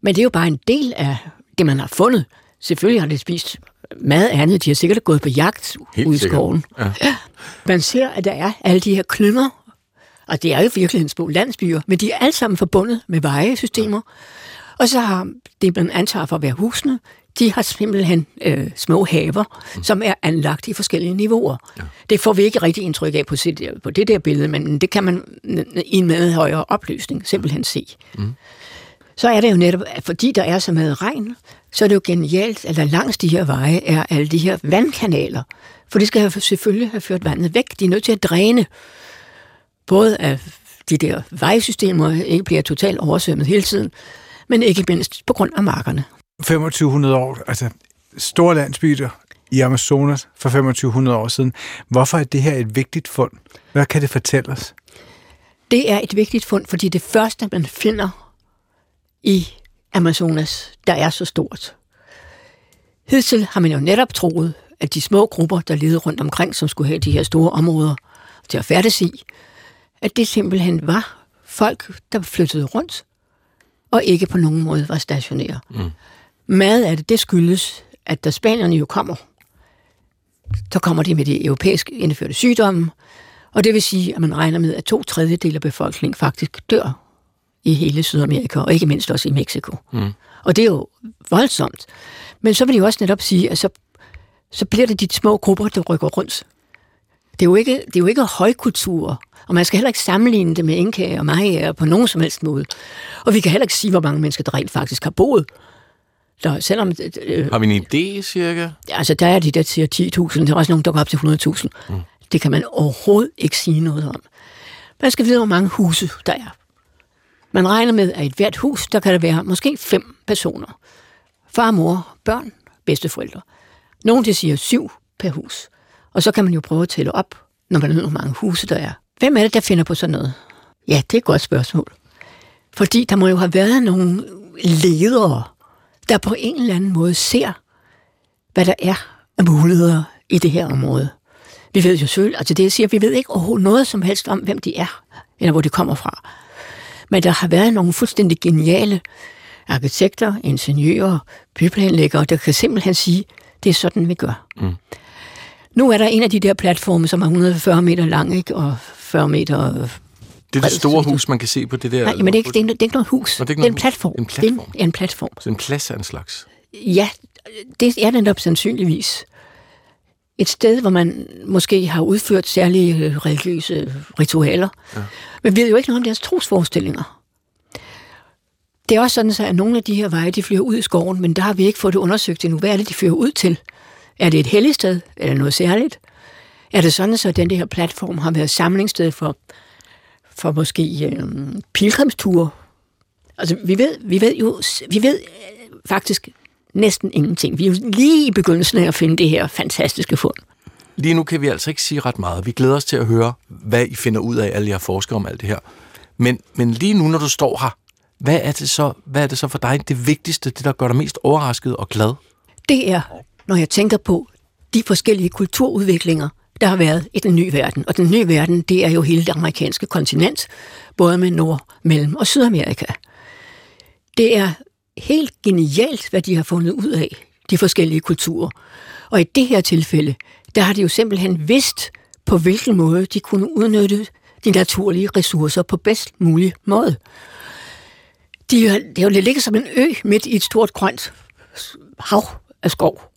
Men det er jo bare en del af det, man har fundet. Selvfølgelig har de spist meget andet. De har sikkert gået på jagt Helt ude i skoven. Ja. Ja. Man ser, at der er alle de her klynger, og det er jo virkelig små landsbyer, men de er alle sammen forbundet med vejesystemer. Ja. Og så har det, man antager for at være husene, de har simpelthen øh, små haver, mm. som er anlagt i forskellige niveauer. Ja. Det får vi ikke rigtig indtryk af på, sit, på det der billede, men det kan man i en meget højere opløsning simpelthen se. Mm. Så er det jo netop, at fordi der er så meget regn, så er det jo genialt, at der langs de her veje er alle de her vandkanaler. For de skal have, selvfølgelig have ført vandet væk. De er nødt til at dræne både af de der vejsystemer ikke bliver totalt oversvømmet hele tiden, men ikke mindst på grund af markerne. 2500 år, altså store landsbyer i Amazonas for 2500 år siden. Hvorfor er det her et vigtigt fund? Hvad kan det fortælle os? Det er et vigtigt fund, fordi det første, man finder i Amazonas, der er så stort. Hidtil har man jo netop troet, at de små grupper, der levede rundt omkring, som skulle have de her store områder til at færdes i, at det simpelthen var folk, der flyttede rundt, og ikke på nogen måde var stationære. Mm. Meget af det, det skyldes, at da spanierne jo kommer, så kommer de med de europæiske indførte sygdomme, og det vil sige, at man regner med, at to tredjedel af befolkningen faktisk dør i hele Sydamerika, og ikke mindst også i Mexico. Mm. Og det er jo voldsomt. Men så vil de jo også netop sige, at så, så bliver det de små grupper, der rykker rundt. Det er jo ikke, det er jo ikke højkultur, og man skal heller ikke sammenligne det med Inka og Maya på nogen som helst måde. Og vi kan heller ikke sige, hvor mange mennesker, der rent faktisk har boet. Der, selvom, øh, har vi en idé, cirka? Altså, der er de der til 10.000, der er også nogen, der går op til 100.000. Mm. Det kan man overhovedet ikke sige noget om. Man skal vide, hvor mange huse der er. Man regner med, at i et hvert hus, der kan der være måske fem personer. Far, mor, børn, bedsteforældre. Nogle, de siger syv per hus. Og så kan man jo prøve at tælle op, når man ved, hvor mange huse der er. Hvem er det, der finder på sådan noget? Ja, det er et godt spørgsmål. Fordi der må jo have været nogle ledere, der på en eller anden måde ser, hvad der er af muligheder i det her område. Vi ved jo selv, altså det jeg siger, vi ved ikke overhovedet noget som helst om, hvem de er. eller hvor det kommer fra. Men der har været nogle fuldstændig geniale arkitekter, ingeniører, byplanlæggere, der kan simpelthen sige, det er sådan, vi gør. Mm. Nu er der en af de der platforme, som er 140 meter lang, ikke? og 40 meter... Det er det store hus, man kan se på det der... Nej, men det er ikke, det er, det er ikke noget hus. Nå, det, er det er en platform. En platform? Det er en platform. Så en plads af en slags? Ja, det er den op sandsynligvis. Et sted, hvor man måske har udført særlige øh, religiøse ritualer. Ja. Men vi ved jo ikke noget om deres trosforestillinger. Det er også sådan, at nogle af de her veje, de flyver ud i skoven, men der har vi ikke fået det undersøgt endnu. Hvad er det, de fører ud til? Er det et helligt sted? Er det noget særligt? Er det sådan, at den her platform har været samlingssted for, for måske øh, pilgrimsture? Altså, vi ved, vi ved jo vi ved øh, faktisk næsten ingenting. Vi er jo lige i begyndelsen af at finde det her fantastiske fund. Lige nu kan vi altså ikke sige ret meget. Vi glæder os til at høre, hvad I finder ud af, alle jer forskere om alt det her. Men, men lige nu, når du står her, hvad er, det så, hvad er det så for dig det vigtigste, det der gør dig mest overrasket og glad? Det er, når jeg tænker på de forskellige kulturudviklinger, der har været i den nye verden. Og den nye verden, det er jo hele det amerikanske kontinent, både med Nord-, Mellem- og Sydamerika. Det er helt genialt, hvad de har fundet ud af, de forskellige kulturer. Og i det her tilfælde, der har de jo simpelthen vidst, på hvilken måde de kunne udnytte de naturlige ressourcer på bedst mulig måde. De, det jo ligget som en ø midt i et stort grønt hav af skov.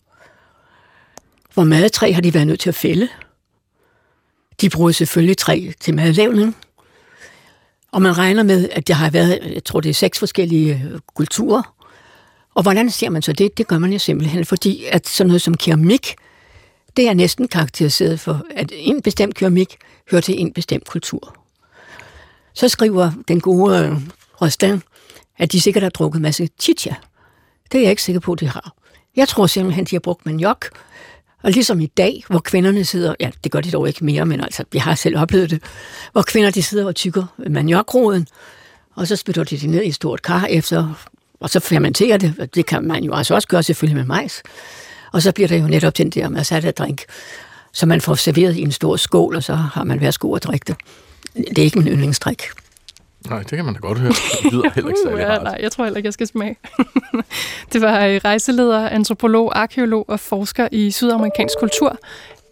Hvor madtræ har de været nødt til at fælde. De bruger selvfølgelig træ til madlavning. Og man regner med, at der har været, jeg tror det er seks forskellige øh, kulturer. Og hvordan ser man så det? Det gør man jo simpelthen, fordi at sådan noget som keramik, det er næsten karakteriseret for, at en bestemt keramik hører til en bestemt kultur. Så skriver den gode øh, Rostan, at de sikkert har drukket en masse chicha. Det er jeg ikke sikker på, de har. Jeg tror simpelthen, de har brugt maniok. Og ligesom i dag, hvor kvinderne sidder, ja, det gør de dog ikke mere, men altså, jeg har selv oplevet det, hvor kvinder de sidder og tykker maniokroden, og så spytter de det ned i et stort kar efter, og så fermenterer det. Det kan man jo altså også gøre selvfølgelig med majs. Og så bliver der jo netop den der masada-drink, som man får serveret i en stor skål, og så har man værsgo at drikke det. Det er ikke min yndlingsdrik. Nej, det kan man da godt høre. Det lyder heller ikke (laughs) særlig ja, Nej, jeg tror heller ikke, jeg skal smage. (laughs) det var øh, rejseleder, antropolog, arkeolog og forsker i sydamerikansk kultur,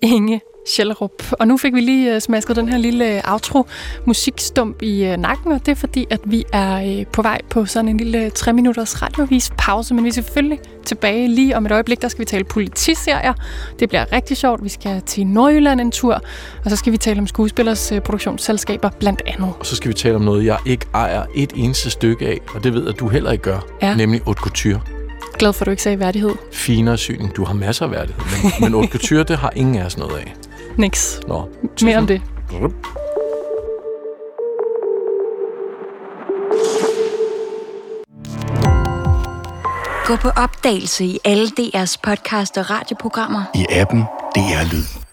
Inge Schellerup. Og nu fik vi lige uh, smasket den her lille uh, outro-musikstump i uh, nakken, og det er fordi, at vi er på vej på sådan en lille 3 minutters radiovis pause, men vi er selvfølgelig tilbage lige om et øjeblik, der skal vi tale politiserier. Det bliver rigtig sjovt. Vi skal til Nordjylland en tur, og så skal vi tale om skuespillers produktionsselskaber blandt andet. Og så skal vi tale om noget, jeg ikke ejer et eneste stykke af, og det ved at du heller ikke gør, ja. nemlig haute couture. Glad for, at du ikke sagde værdighed. Finere syning. Du har masser af værdighed, men, men haute couture, det har ingen af os noget af. Niks. Nå. Mere om det. Gå på opdagelse i alle DR's podcast og radioprogrammer. I appen DR Lyd.